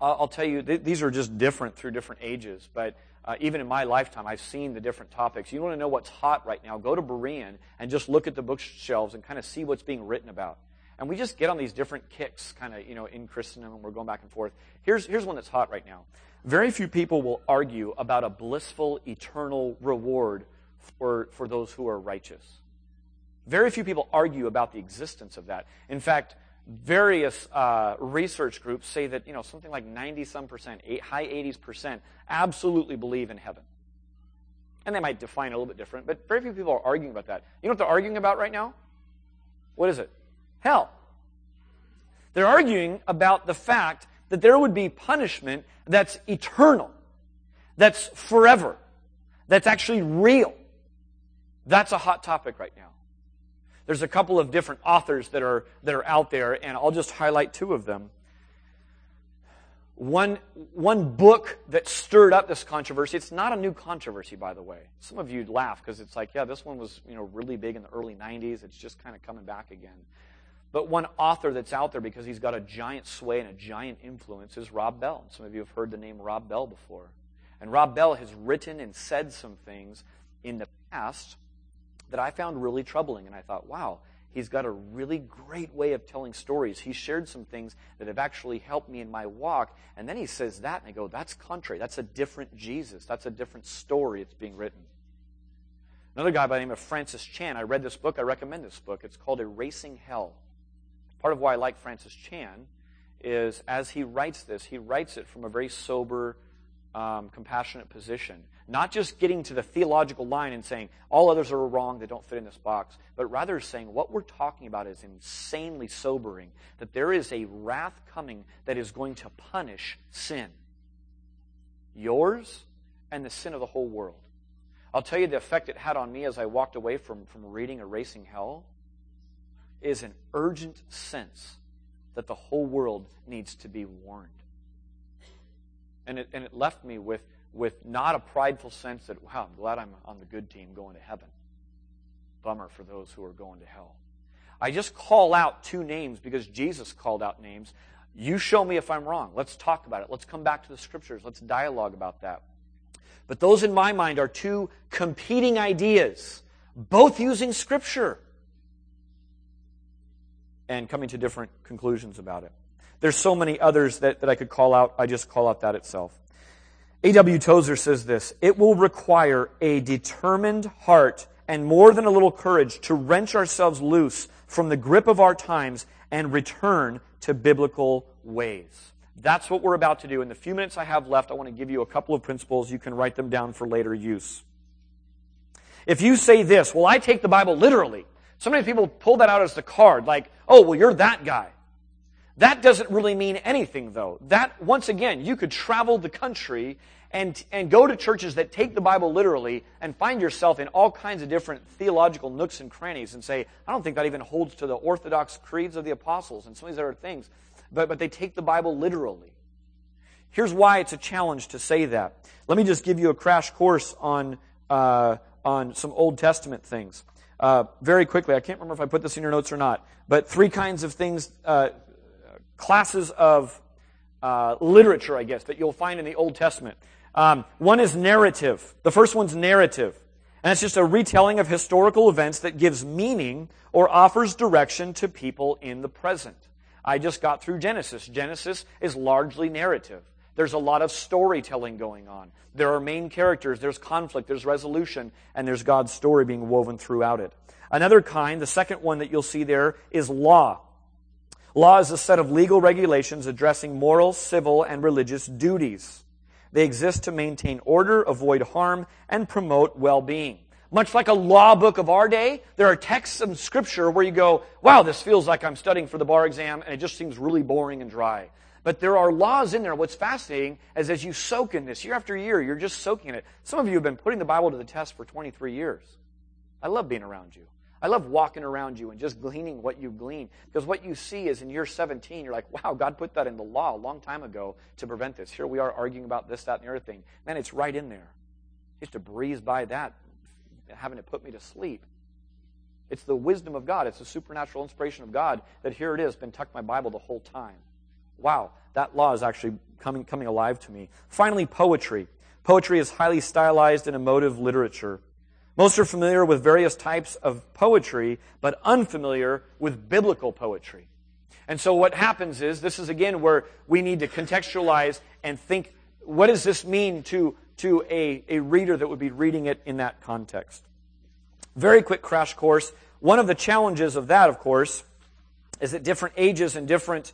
I'll tell you, th- these are just different through different ages, but uh, even in my lifetime, I've seen the different topics. You want to know what's hot right now? Go to Berean and just look at the bookshelves and kind of see what's being written about. And we just get on these different kicks, kind of, you know, in Christendom, and we're going back and forth. Here's, here's one that's hot right now. Very few people will argue about a blissful, eternal reward for, for those who are righteous. Very few people argue about the existence of that. In fact, various uh, research groups say that you know something like 90 some percent, eight, high 80s percent, absolutely believe in heaven. And they might define it a little bit different, but very few people are arguing about that. You know what they're arguing about right now? What is it? Hell. They're arguing about the fact that there would be punishment that's eternal, that's forever, that's actually real. That's a hot topic right now. There's a couple of different authors that are, that are out there, and I'll just highlight two of them. One, one book that stirred up this controversy, it's not a new controversy, by the way. Some of you laugh because it's like, yeah, this one was you know, really big in the early 90s. It's just kind of coming back again. But one author that's out there because he's got a giant sway and a giant influence is Rob Bell. Some of you have heard the name Rob Bell before. And Rob Bell has written and said some things in the past that I found really troubling. And I thought, wow, he's got a really great way of telling stories. He shared some things that have actually helped me in my walk. And then he says that, and I go, that's contrary. That's a different Jesus. That's a different story that's being written. Another guy by the name of Francis Chan, I read this book. I recommend this book. It's called Erasing Hell. Part of why I like Francis Chan is as he writes this, he writes it from a very sober, um, compassionate position. Not just getting to the theological line and saying, all others are wrong, they don't fit in this box, but rather saying what we're talking about is insanely sobering. That there is a wrath coming that is going to punish sin. Yours and the sin of the whole world. I'll tell you the effect it had on me as I walked away from, from reading Erasing Hell is an urgent sense that the whole world needs to be warned. And it, and it left me with, with not a prideful sense that, wow, I'm glad I'm on the good team going to heaven. Bummer for those who are going to hell. I just call out two names because Jesus called out names. You show me if I'm wrong. Let's talk about it. Let's come back to the scriptures. Let's dialogue about that. But those in my mind are two competing ideas, both using scripture and coming to different conclusions about it. There's so many others that, that I could call out. I just call out that itself. A.W. Tozer says this It will require a determined heart and more than a little courage to wrench ourselves loose from the grip of our times and return to biblical ways. That's what we're about to do. In the few minutes I have left, I want to give you a couple of principles. You can write them down for later use. If you say this, well, I take the Bible literally. So many people pull that out as the card, like, oh, well, you're that guy. That doesn't really mean anything, though. That, once again, you could travel the country and, and go to churches that take the Bible literally and find yourself in all kinds of different theological nooks and crannies and say, I don't think that even holds to the Orthodox creeds of the apostles and some of these other things. But, but they take the Bible literally. Here's why it's a challenge to say that. Let me just give you a crash course on, uh, on some Old Testament things. Uh, very quickly, I can't remember if I put this in your notes or not, but three kinds of things, uh, classes of uh, literature, I guess, that you'll find in the Old Testament. Um, one is narrative. The first one's narrative. And it's just a retelling of historical events that gives meaning or offers direction to people in the present. I just got through Genesis. Genesis is largely narrative. There's a lot of storytelling going on. There are main characters, there's conflict, there's resolution, and there's God's story being woven throughout it. Another kind, the second one that you'll see there, is law. Law is a set of legal regulations addressing moral, civil, and religious duties. They exist to maintain order, avoid harm, and promote well-being. Much like a law book of our day, there are texts of scripture where you go, wow, this feels like I'm studying for the bar exam, and it just seems really boring and dry. But there are laws in there. What's fascinating is as you soak in this year after year, you're just soaking in it. Some of you have been putting the Bible to the test for 23 years. I love being around you. I love walking around you and just gleaning what you glean. Because what you see is in year 17, you're like, wow, God put that in the law a long time ago to prevent this. Here we are arguing about this, that, and the other thing. Man, it's right in there. Just to breeze by that, having it put me to sleep. It's the wisdom of God. It's the supernatural inspiration of God that here it is, been tucked my Bible the whole time. Wow, that law is actually coming, coming alive to me. Finally, poetry. Poetry is highly stylized and emotive literature. Most are familiar with various types of poetry, but unfamiliar with biblical poetry. And so what happens is, this is again where we need to contextualize and think, what does this mean to, to a, a reader that would be reading it in that context? Very quick crash course. One of the challenges of that, of course, is that different ages and different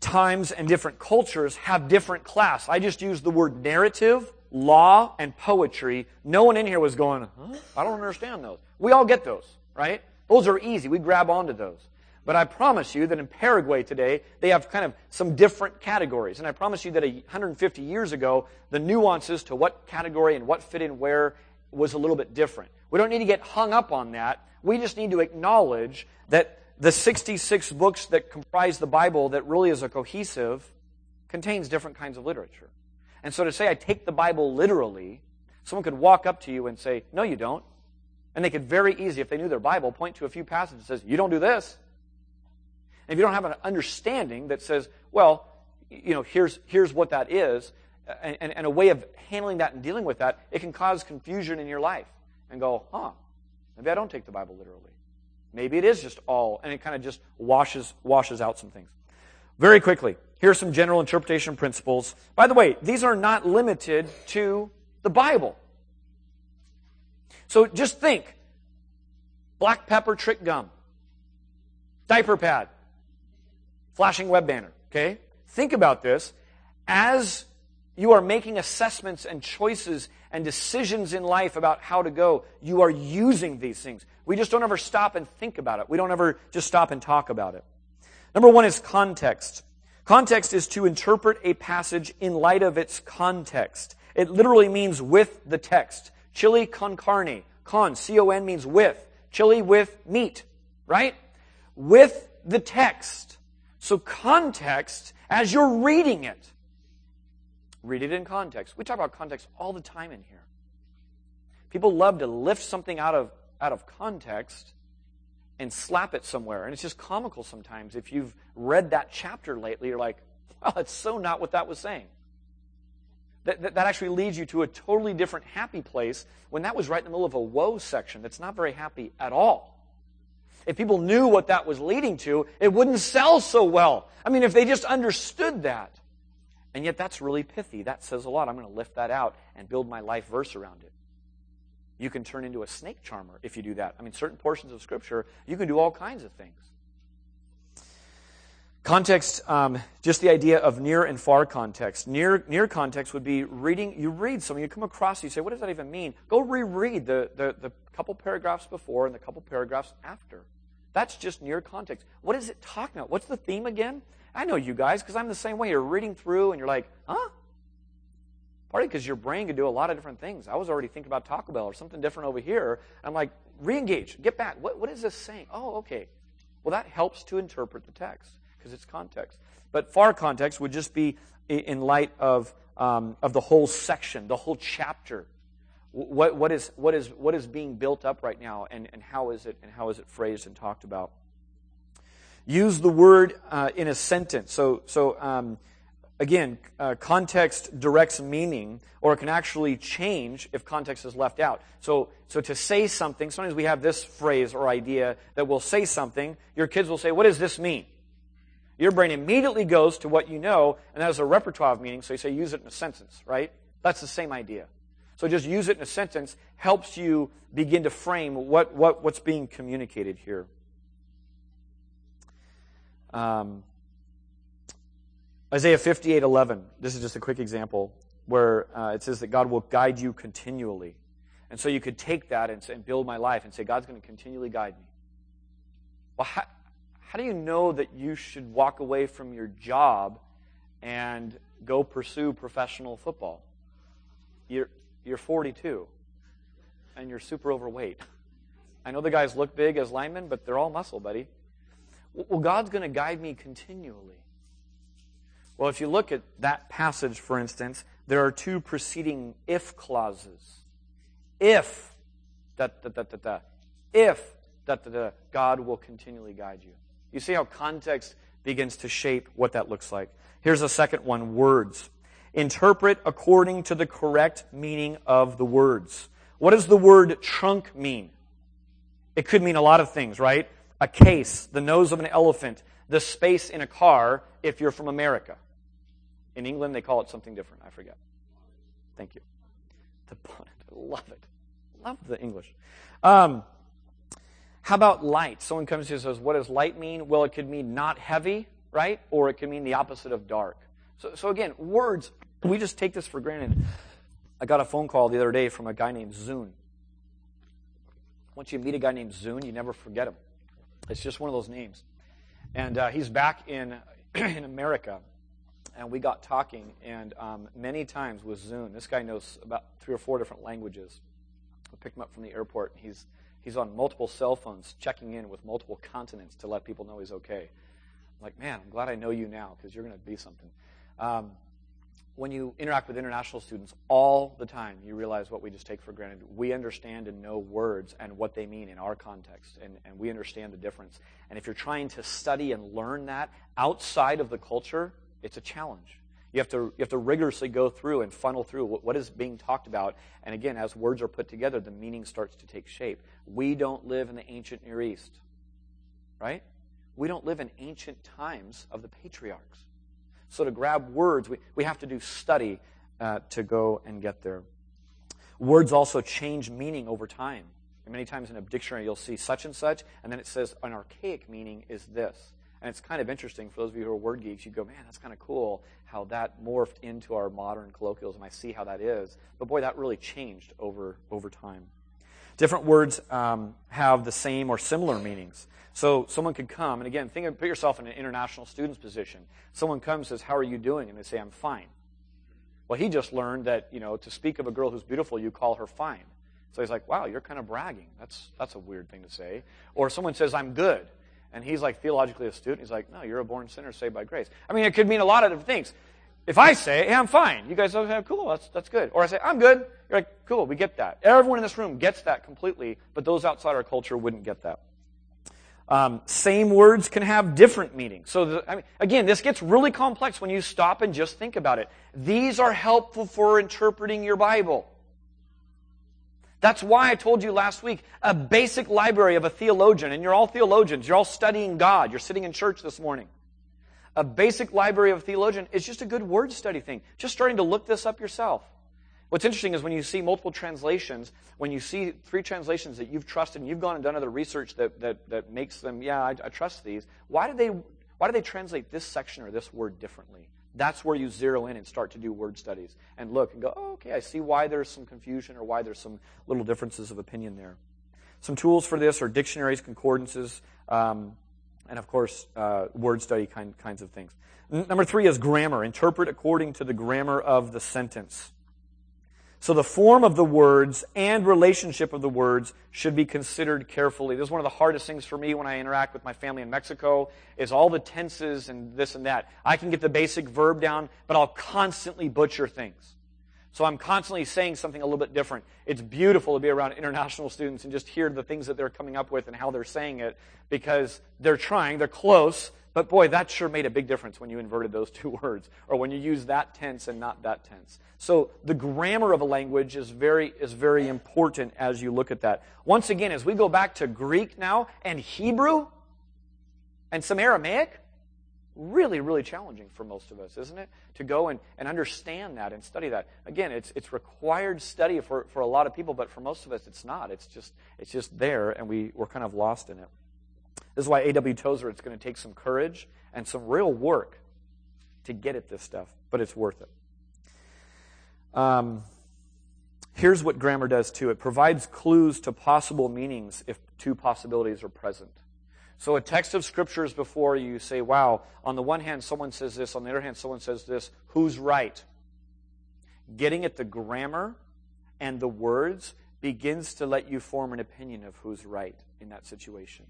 times and different cultures have different class. I just used the word narrative law and poetry, no one in here was going, huh? I don't understand those. We all get those, right? Those are easy. We grab onto those. But I promise you that in Paraguay today, they have kind of some different categories. And I promise you that 150 years ago, the nuances to what category and what fit in where was a little bit different. We don't need to get hung up on that. We just need to acknowledge that the 66 books that comprise the Bible that really is a cohesive contains different kinds of literature. And so to say I take the Bible literally, someone could walk up to you and say, No, you don't. And they could very easily, if they knew their Bible, point to a few passages that says, You don't do this. And if you don't have an understanding that says, well, you know, here's, here's what that is, and, and, and, a way of handling that and dealing with that, it can cause confusion in your life. And go, huh, maybe I don't take the Bible literally. Maybe it is just all, and it kind of just washes, washes out some things. Very quickly, here are some general interpretation principles. By the way, these are not limited to the Bible. So just think black pepper trick gum, diaper pad, flashing web banner. Okay? Think about this as you are making assessments and choices and decisions in life about how to go. You are using these things. We just don't ever stop and think about it. We don't ever just stop and talk about it. Number one is context. Context is to interpret a passage in light of its context. It literally means with the text. Chili con carne. Con, C-O-N means with. Chili with meat, right? With the text. So context, as you're reading it, read it in context. We talk about context all the time in here. People love to lift something out of, out of context and slap it somewhere. And it's just comical sometimes. If you've read that chapter lately, you're like, well, that's so not what that was saying. That, that, that, actually leads you to a totally different happy place when that was right in the middle of a woe section that's not very happy at all. If people knew what that was leading to, it wouldn't sell so well. I mean, if they just understood that. And yet that's really pithy. That says a lot. I'm going to lift that out and build my life verse around it. You can turn into a snake charmer if you do that. I mean, certain portions of Scripture, you can do all kinds of things. Context, um, just the idea of near and far context. Near, near context would be reading, you read something, you come across, you say, what does that even mean? Go reread the, the, the couple paragraphs before and the couple paragraphs after. That's just near context. What is it talking about? What's the theme again? I know you guys because I'm the same way. You're reading through and you're like, huh? Partly because your brain can do a lot of different things. I was already thinking about Taco Bell or something different over here. I'm like, re engage, get back. What, what is this saying? Oh, okay. Well, that helps to interpret the text because it's context. But far context would just be in light of, um, of the whole section, the whole chapter. What, what, is, what, is, what is being built up right now and, and, how is it, and how is it phrased and talked about? Use the word uh, in a sentence. So, so um, again, uh, context directs meaning, or it can actually change if context is left out. So, so to say something, sometimes we have this phrase or idea that will say something. Your kids will say, "What does this mean?" Your brain immediately goes to what you know, and that is a repertoire of meaning. So you say, "Use it in a sentence," right? That's the same idea. So just use it in a sentence helps you begin to frame what, what what's being communicated here. Um, Isaiah 58 11. This is just a quick example where uh, it says that God will guide you continually. And so you could take that and, and build my life and say, God's going to continually guide me. Well, how, how do you know that you should walk away from your job and go pursue professional football? You're, you're 42 and you're super overweight. I know the guys look big as linemen, but they're all muscle, buddy. Well, God's going to guide me continually. Well, if you look at that passage, for instance, there are two preceding if clauses. If, da, da, da, da, da, if, da, da, da, God will continually guide you. You see how context begins to shape what that looks like. Here's a second one words. Interpret according to the correct meaning of the words. What does the word trunk mean? It could mean a lot of things, right? a case, the nose of an elephant, the space in a car if you're from America. In England, they call it something different. I forget. Thank you. The bonnet. Love it. Love the English. Um, how about light? Someone comes to you and says, What does light mean? Well, it could mean not heavy, right? Or it could mean the opposite of dark. So, so again, words, we just take this for granted. I got a phone call the other day from a guy named Zune. Once you meet a guy named Zune, you never forget him. It's just one of those names. And uh, he's back in, in America. And we got talking, and um, many times with Zune, this guy knows about three or four different languages. I picked him up from the airport. He's, he's on multiple cell phones, checking in with multiple continents to let people know he's okay. I'm like, man, I'm glad I know you now because you're going to be something. Um, when you interact with international students all the time, you realize what we just take for granted. We understand and know words and what they mean in our context, and, and we understand the difference. And if you're trying to study and learn that outside of the culture, it's a challenge. You have to, you have to rigorously go through and funnel through what, what is being talked about. And again, as words are put together, the meaning starts to take shape. We don't live in the ancient Near East, right? We don't live in ancient times of the patriarchs. So to grab words, we, we have to do study uh, to go and get there. Words also change meaning over time. And many times in a dictionary, you'll see such and such, and then it says an archaic meaning is this. And it's kind of interesting for those of you who are word geeks. You go, man, that's kind of cool how that morphed into our modern colloquialism. I see how that is. But boy, that really changed over, over time. Different words um, have the same or similar meanings. So someone could come, and again, think of, put yourself in an international student's position. Someone comes and says, How are you doing? And they say, I'm fine. Well, he just learned that, you know, to speak of a girl who's beautiful, you call her fine. So he's like, Wow, you're kind of bragging. That's, that's a weird thing to say. Or someone says, I'm good. And he's like theologically astute. He's like, No, you're a born sinner saved by grace. I mean, it could mean a lot of different things. If I say, hey, I'm fine, you guys say, okay, cool, that's, that's good. Or I say, I'm good, you're like, cool, we get that. Everyone in this room gets that completely, but those outside our culture wouldn't get that. Um, same words can have different meanings. So, the, I mean, again, this gets really complex when you stop and just think about it. These are helpful for interpreting your Bible. That's why I told you last week a basic library of a theologian, and you're all theologians, you're all studying God, you're sitting in church this morning. A basic library of theologian is just a good word study thing. Just starting to look this up yourself. What's interesting is when you see multiple translations, when you see three translations that you've trusted and you've gone and done other research that, that, that makes them, yeah, I, I trust these, why do, they, why do they translate this section or this word differently? That's where you zero in and start to do word studies and look and go, oh, okay, I see why there's some confusion or why there's some little differences of opinion there. Some tools for this are dictionaries, concordances, um, and of course, uh, word study kind, kinds of things. N- number three is grammar. Interpret according to the grammar of the sentence. So the form of the words and relationship of the words should be considered carefully. This is one of the hardest things for me when I interact with my family in Mexico is all the tenses and this and that. I can get the basic verb down, but I'll constantly butcher things. So I'm constantly saying something a little bit different. It's beautiful to be around international students and just hear the things that they're coming up with and how they're saying it because they're trying, they're close, but boy, that sure made a big difference when you inverted those two words or when you use that tense and not that tense. So the grammar of a language is very, is very important as you look at that. Once again, as we go back to Greek now and Hebrew and some Aramaic, really, really challenging for most of us, isn't it? To go and, and understand that and study that. Again, it's, it's required study for, for a lot of people, but for most of us, it's not. It's just, it's just there, and we, we're kind of lost in it. This is why A.W. Tozer, it's going to take some courage and some real work to get at this stuff, but it's worth it. Um, here's what grammar does too it provides clues to possible meanings if two possibilities are present. So, a text of scripture is before you say, wow, on the one hand, someone says this, on the other hand, someone says this. Who's right? Getting at the grammar and the words begins to let you form an opinion of who's right in that situation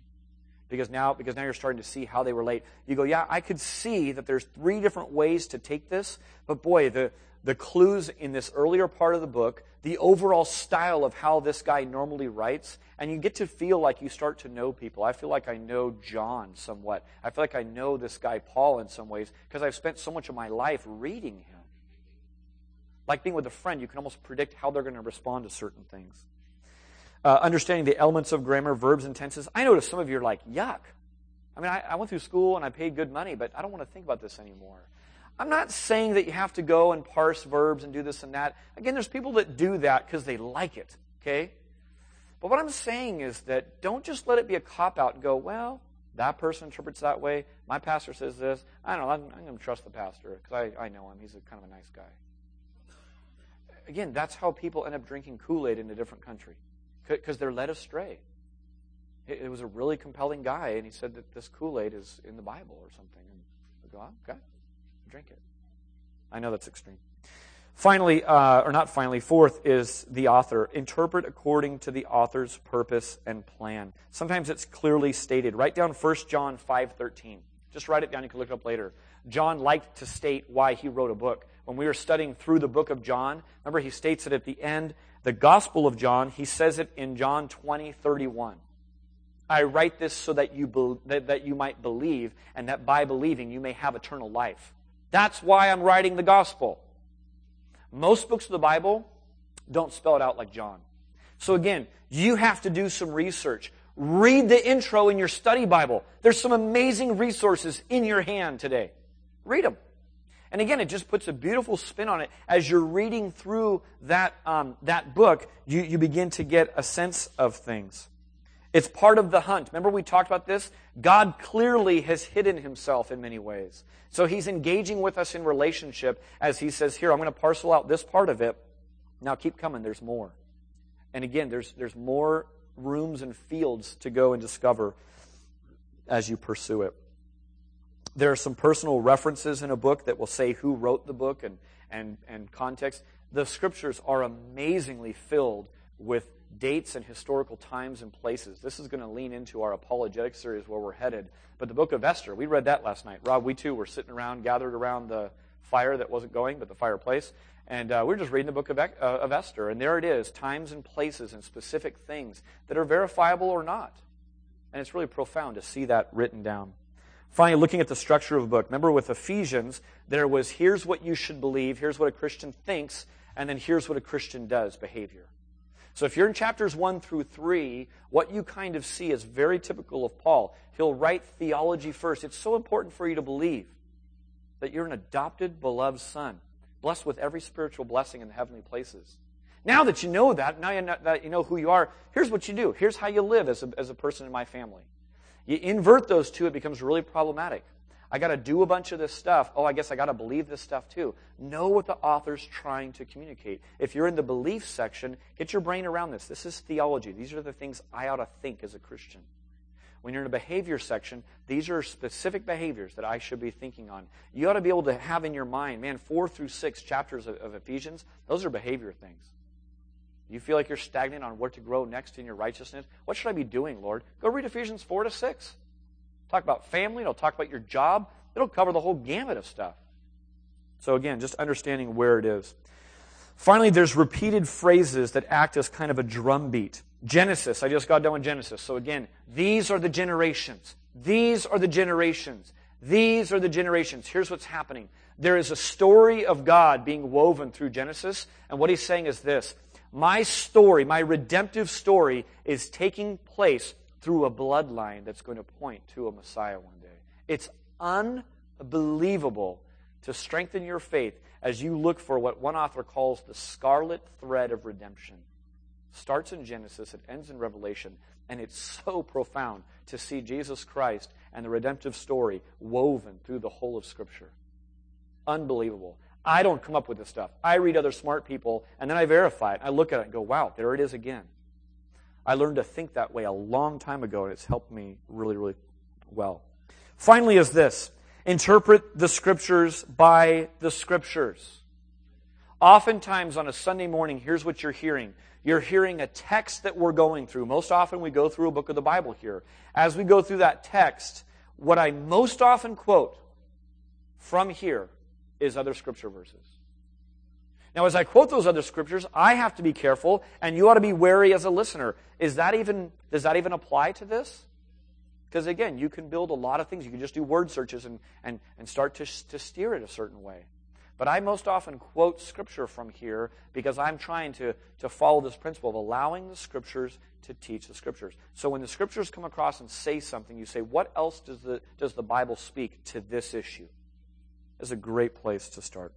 because now because now you're starting to see how they relate you go yeah i could see that there's three different ways to take this but boy the the clues in this earlier part of the book, the overall style of how this guy normally writes, and you get to feel like you start to know people. I feel like I know John somewhat. I feel like I know this guy Paul in some ways because I've spent so much of my life reading him. Like being with a friend, you can almost predict how they're going to respond to certain things. Uh, understanding the elements of grammar, verbs, and tenses. I notice some of you are like, yuck. I mean, I, I went through school and I paid good money, but I don't want to think about this anymore. I'm not saying that you have to go and parse verbs and do this and that. Again, there's people that do that because they like it, okay? But what I'm saying is that don't just let it be a cop out and go, well, that person interprets that way. My pastor says this. I don't know. I'm, I'm going to trust the pastor because I, I know him. He's a kind of a nice guy. Again, that's how people end up drinking Kool Aid in a different country because they're led astray. It, was a really compelling guy, and he said that this Kool Aid is in the Bible or something. And I go, oh, okay drink it. I know that's extreme. Finally, uh, or not finally, fourth is the author. Interpret according to the author's purpose and plan. Sometimes it's clearly stated. Write down 1 John 5.13. Just write it down. You can look it up later. John liked to state why he wrote a book. When we were studying through the book of John, remember he states it at the end, the Gospel of John, he says it in John 20, 31. I write this so that you, be, that, that you might believe, and that by believing you may have eternal life. That's why I'm writing the gospel. Most books of the Bible don't spell it out like John. So again, you have to do some research. Read the intro in your study Bible. There's some amazing resources in your hand today. Read them. And again, it just puts a beautiful spin on it. As you're reading through that, um, that book, you, you begin to get a sense of things. It's part of the hunt. Remember we talked about this? God clearly has hidden himself in many ways. So he's engaging with us in relationship as he says, here, I'm going to parcel out this part of it. Now keep coming, there's more. And again, there's, there's more rooms and fields to go and discover as you pursue it. There are some personal references in a book that will say who wrote the book and, and, and context. The scriptures are amazingly filled with dates and historical times and places. This is going to lean into our apologetic series where we're headed. But the book of Esther, we read that last night. Rob, we too were sitting around, gathered around the fire that wasn't going, but the fireplace. And uh, we are just reading the book of, uh, of Esther. And there it is times and places and specific things that are verifiable or not. And it's really profound to see that written down. Finally, looking at the structure of a book. Remember with Ephesians, there was here's what you should believe, here's what a Christian thinks, and then here's what a Christian does behavior. So if you're in chapters 1 through 3, what you kind of see is very typical of Paul. He'll write theology first. It's so important for you to believe. that you're an adopted, beloved son, blessed with every spiritual blessing in the heavenly places. Now that you know that, now that you know who you are, here's what you do. Here's how you live as a, as a person in my family. You invert those two, it becomes really problematic. I got to do a bunch of this stuff. Oh, I guess I got to believe this stuff too. Know what the author's trying to communicate. If you're in the belief section, get your brain around this. This is theology. These are the things I ought to think as a Christian. When you're in the behavior section, these are specific behaviors that I should be thinking on. You ought to be able to have in your mind, man, four through six chapters of, of Ephesians, those are behavior things. You feel like you're stagnant on where to grow next in your righteousness? What should I be doing, Lord? Go read Ephesians 4 to 6. Talk about family, it'll talk about your job, it'll cover the whole gamut of stuff. So, again, just understanding where it is. Finally, there's repeated phrases that act as kind of a drumbeat. Genesis, I just got done with Genesis. So again, these are the generations. These are the generations. These are the generations. Here's what's happening. There is a story of God being woven through Genesis, and what he's saying is this. My story, my redemptive story, is taking place through a bloodline that's going to point to a Messiah one day. It's unbelievable to strengthen your faith as you look for what one author calls the scarlet thread of redemption starts in Genesis, it ends in Revelation, and it's so profound to see Jesus Christ and the redemptive story woven through the whole of Scripture. Unbelievable. I don't come up with this stuff. I read other smart people, and then I verify it. I look at it and go, wow, there it is again. I learned to think that way a long time ago, and it's helped me really, really well. Finally, is this interpret the Scriptures by the Scriptures. Oftentimes on a Sunday morning, here's what you're hearing you're hearing a text that we're going through. Most often we go through a book of the Bible here. As we go through that text, what I most often quote from here is other scripture verses. Now, as I quote those other scriptures, I have to be careful, and you ought to be wary as a listener. Is that even, does that even apply to this? Because again, you can build a lot of things. You can just do word searches and, and, and start to, to steer it a certain way. But I most often quote Scripture from here because I'm trying to, to follow this principle of allowing the Scriptures to teach the Scriptures. So when the Scriptures come across and say something, you say, what else does the, does the Bible speak to this issue? Is a great place to start.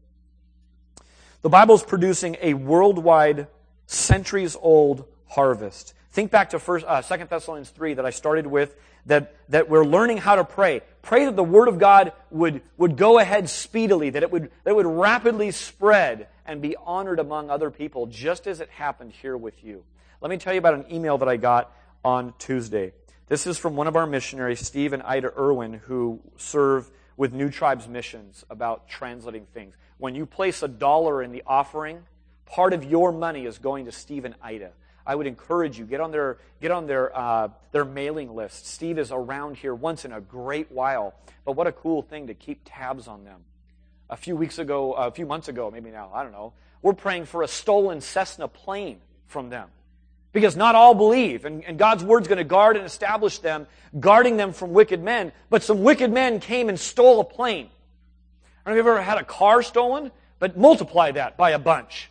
The Bible is producing a worldwide, centuries old harvest. Think back to first, uh, 2 Thessalonians 3 that I started with, that, that we're learning how to pray. Pray that the Word of God would, would go ahead speedily, that it would, that it would rapidly spread and be honored among other people, just as it happened here with you. Let me tell you about an email that I got on Tuesday. This is from one of our missionaries, Steve and Ida Irwin, who serve with New Tribes Missions about translating things. When you place a dollar in the offering, part of your money is going to Steve and Ida. I would encourage you get on their get on their uh, their mailing list. Steve is around here once in a great while, but what a cool thing to keep tabs on them. A few weeks ago, a few months ago, maybe now, I don't know. We're praying for a stolen Cessna plane from them. Because not all believe, and, and God's word's going to guard and establish them, guarding them from wicked men. But some wicked men came and stole a plane. I don't know if you've ever had a car stolen, but multiply that by a bunch.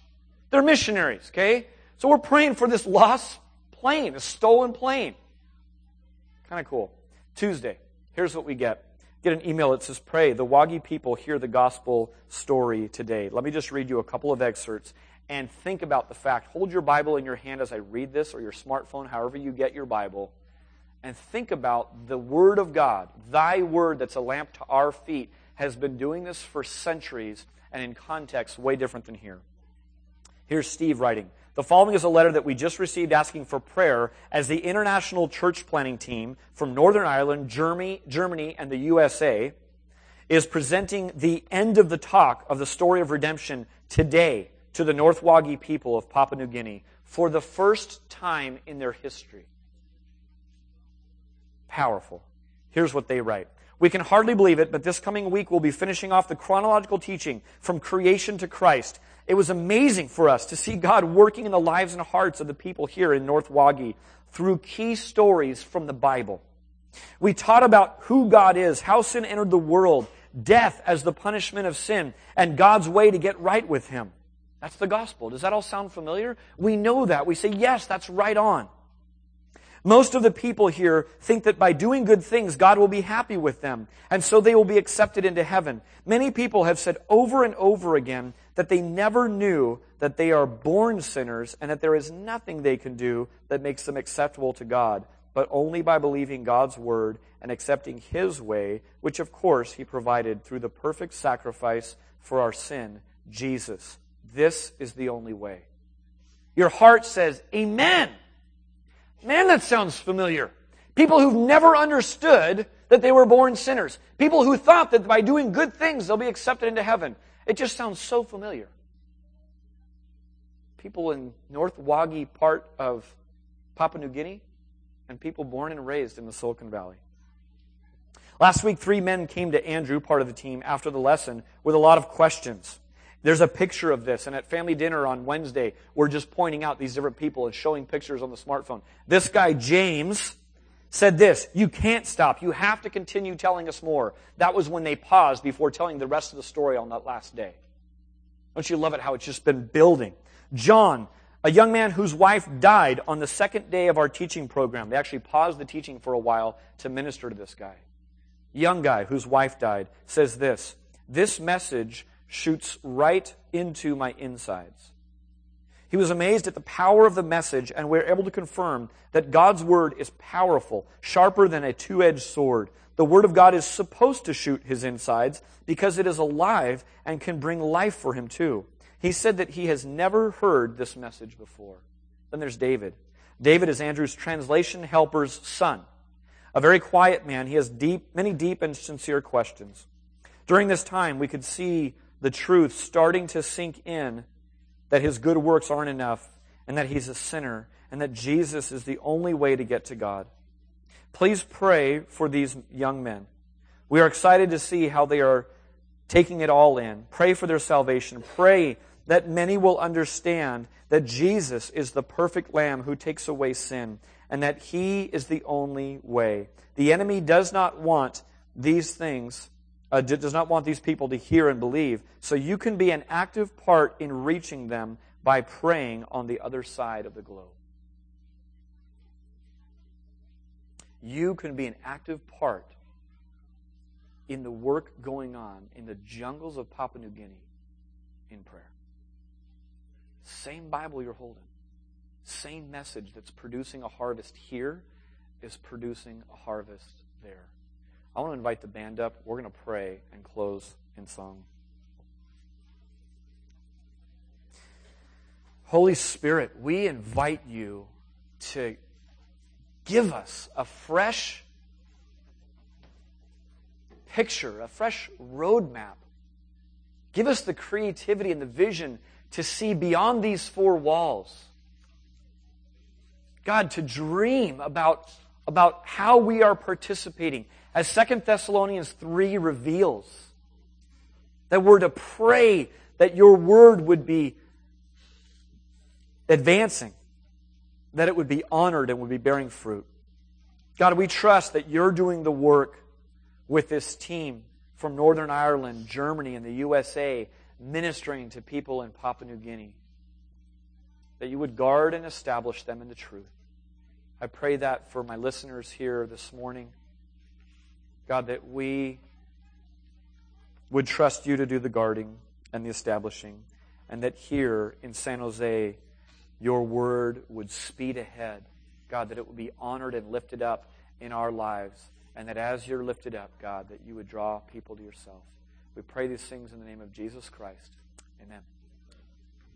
They're missionaries, okay? So we're praying for this lost plane, a stolen plane. Kind of cool. Tuesday, here's what we get. Get an email that says, Pray, the Wahgi people hear the gospel story today. Let me just read you a couple of excerpts and think about the fact. Hold your Bible in your hand as I read this, or your smartphone, however you get your Bible, and think about the Word of God, thy Word that's a lamp to our feet, has been doing this for centuries and in context way different than here. Here's Steve writing. The following is a letter that we just received asking for prayer as the international church planning team from Northern Ireland, Germany, Germany, and the USA is presenting the end of the talk of the story of redemption today to the North Wahgi people of Papua New Guinea for the first time in their history. Powerful. Here's what they write. We can hardly believe it, but this coming week we'll be finishing off the chronological teaching from creation to Christ it was amazing for us to see God working in the lives and hearts of the people here in North Wahgi through key stories from the Bible. We taught about who God is, how sin entered the world, death as the punishment of sin, and God's way to get right with Him. That's the gospel. Does that all sound familiar? We know that. We say, yes, that's right on. Most of the people here think that by doing good things, God will be happy with them, and so they will be accepted into heaven. Many people have said over and over again that they never knew that they are born sinners and that there is nothing they can do that makes them acceptable to God, but only by believing God's word and accepting His way, which of course He provided through the perfect sacrifice for our sin, Jesus. This is the only way. Your heart says, Amen. Man, that sounds familiar. People who've never understood that they were born sinners. People who thought that by doing good things they'll be accepted into heaven. It just sounds so familiar. People in North Wahgi part of Papua New Guinea and people born and raised in the Silicon Valley. Last week, three men came to Andrew, part of the team, after the lesson with a lot of questions. There's a picture of this, and at family dinner on Wednesday, we're just pointing out these different people and showing pictures on the smartphone. This guy, James, said this, you can't stop. You have to continue telling us more. That was when they paused before telling the rest of the story on that last day. Don't you love it how it's just been building? John, a young man whose wife died on the second day of our teaching program. They actually paused the teaching for a while to minister to this guy. Young guy whose wife died says this, this message shoots right into my insides. He was amazed at the power of the message, and we are able to confirm that God's word is powerful, sharper than a two edged sword. The word of God is supposed to shoot his insides because it is alive and can bring life for him too. He said that he has never heard this message before. Then there's David. David is Andrew's translation helper's son. A very quiet man. He has deep, many deep and sincere questions. During this time, we could see the truth starting to sink in that his good works aren't enough and that he's a sinner and that Jesus is the only way to get to God. Please pray for these young men. We are excited to see how they are taking it all in. Pray for their salvation. Pray that many will understand that Jesus is the perfect Lamb who takes away sin and that He is the only way. The enemy does not want these things uh, does not want these people to hear and believe. So you can be an active part in reaching them by praying on the other side of the globe. You can be an active part in the work going on in the jungles of Papua New Guinea in prayer. Same Bible you're holding, same message that's producing a harvest here is producing a harvest there. I want to invite the band up. We're going to pray and close in song. Holy Spirit, we invite you to give us a fresh picture, a fresh roadmap. Give us the creativity and the vision to see beyond these four walls. God, to dream about, about how we are participating, as Second Thessalonians 3 reveals, that we're to pray that your word would be advancing, that it would be honored and would be bearing fruit. God, we trust that you're doing the work with this team from Northern Ireland, Germany, and the USA, ministering to people in Papua New Guinea. That you would guard and establish them in the truth. I pray that for my listeners here this morning. God, that we would trust you to do the guarding and the establishing, and that here in San Jose, your word would speed ahead. God, that it would be honored and lifted up in our lives, and that as you're lifted up, God, that you would draw people to yourself. We pray these things in the name of Jesus Christ. Amen.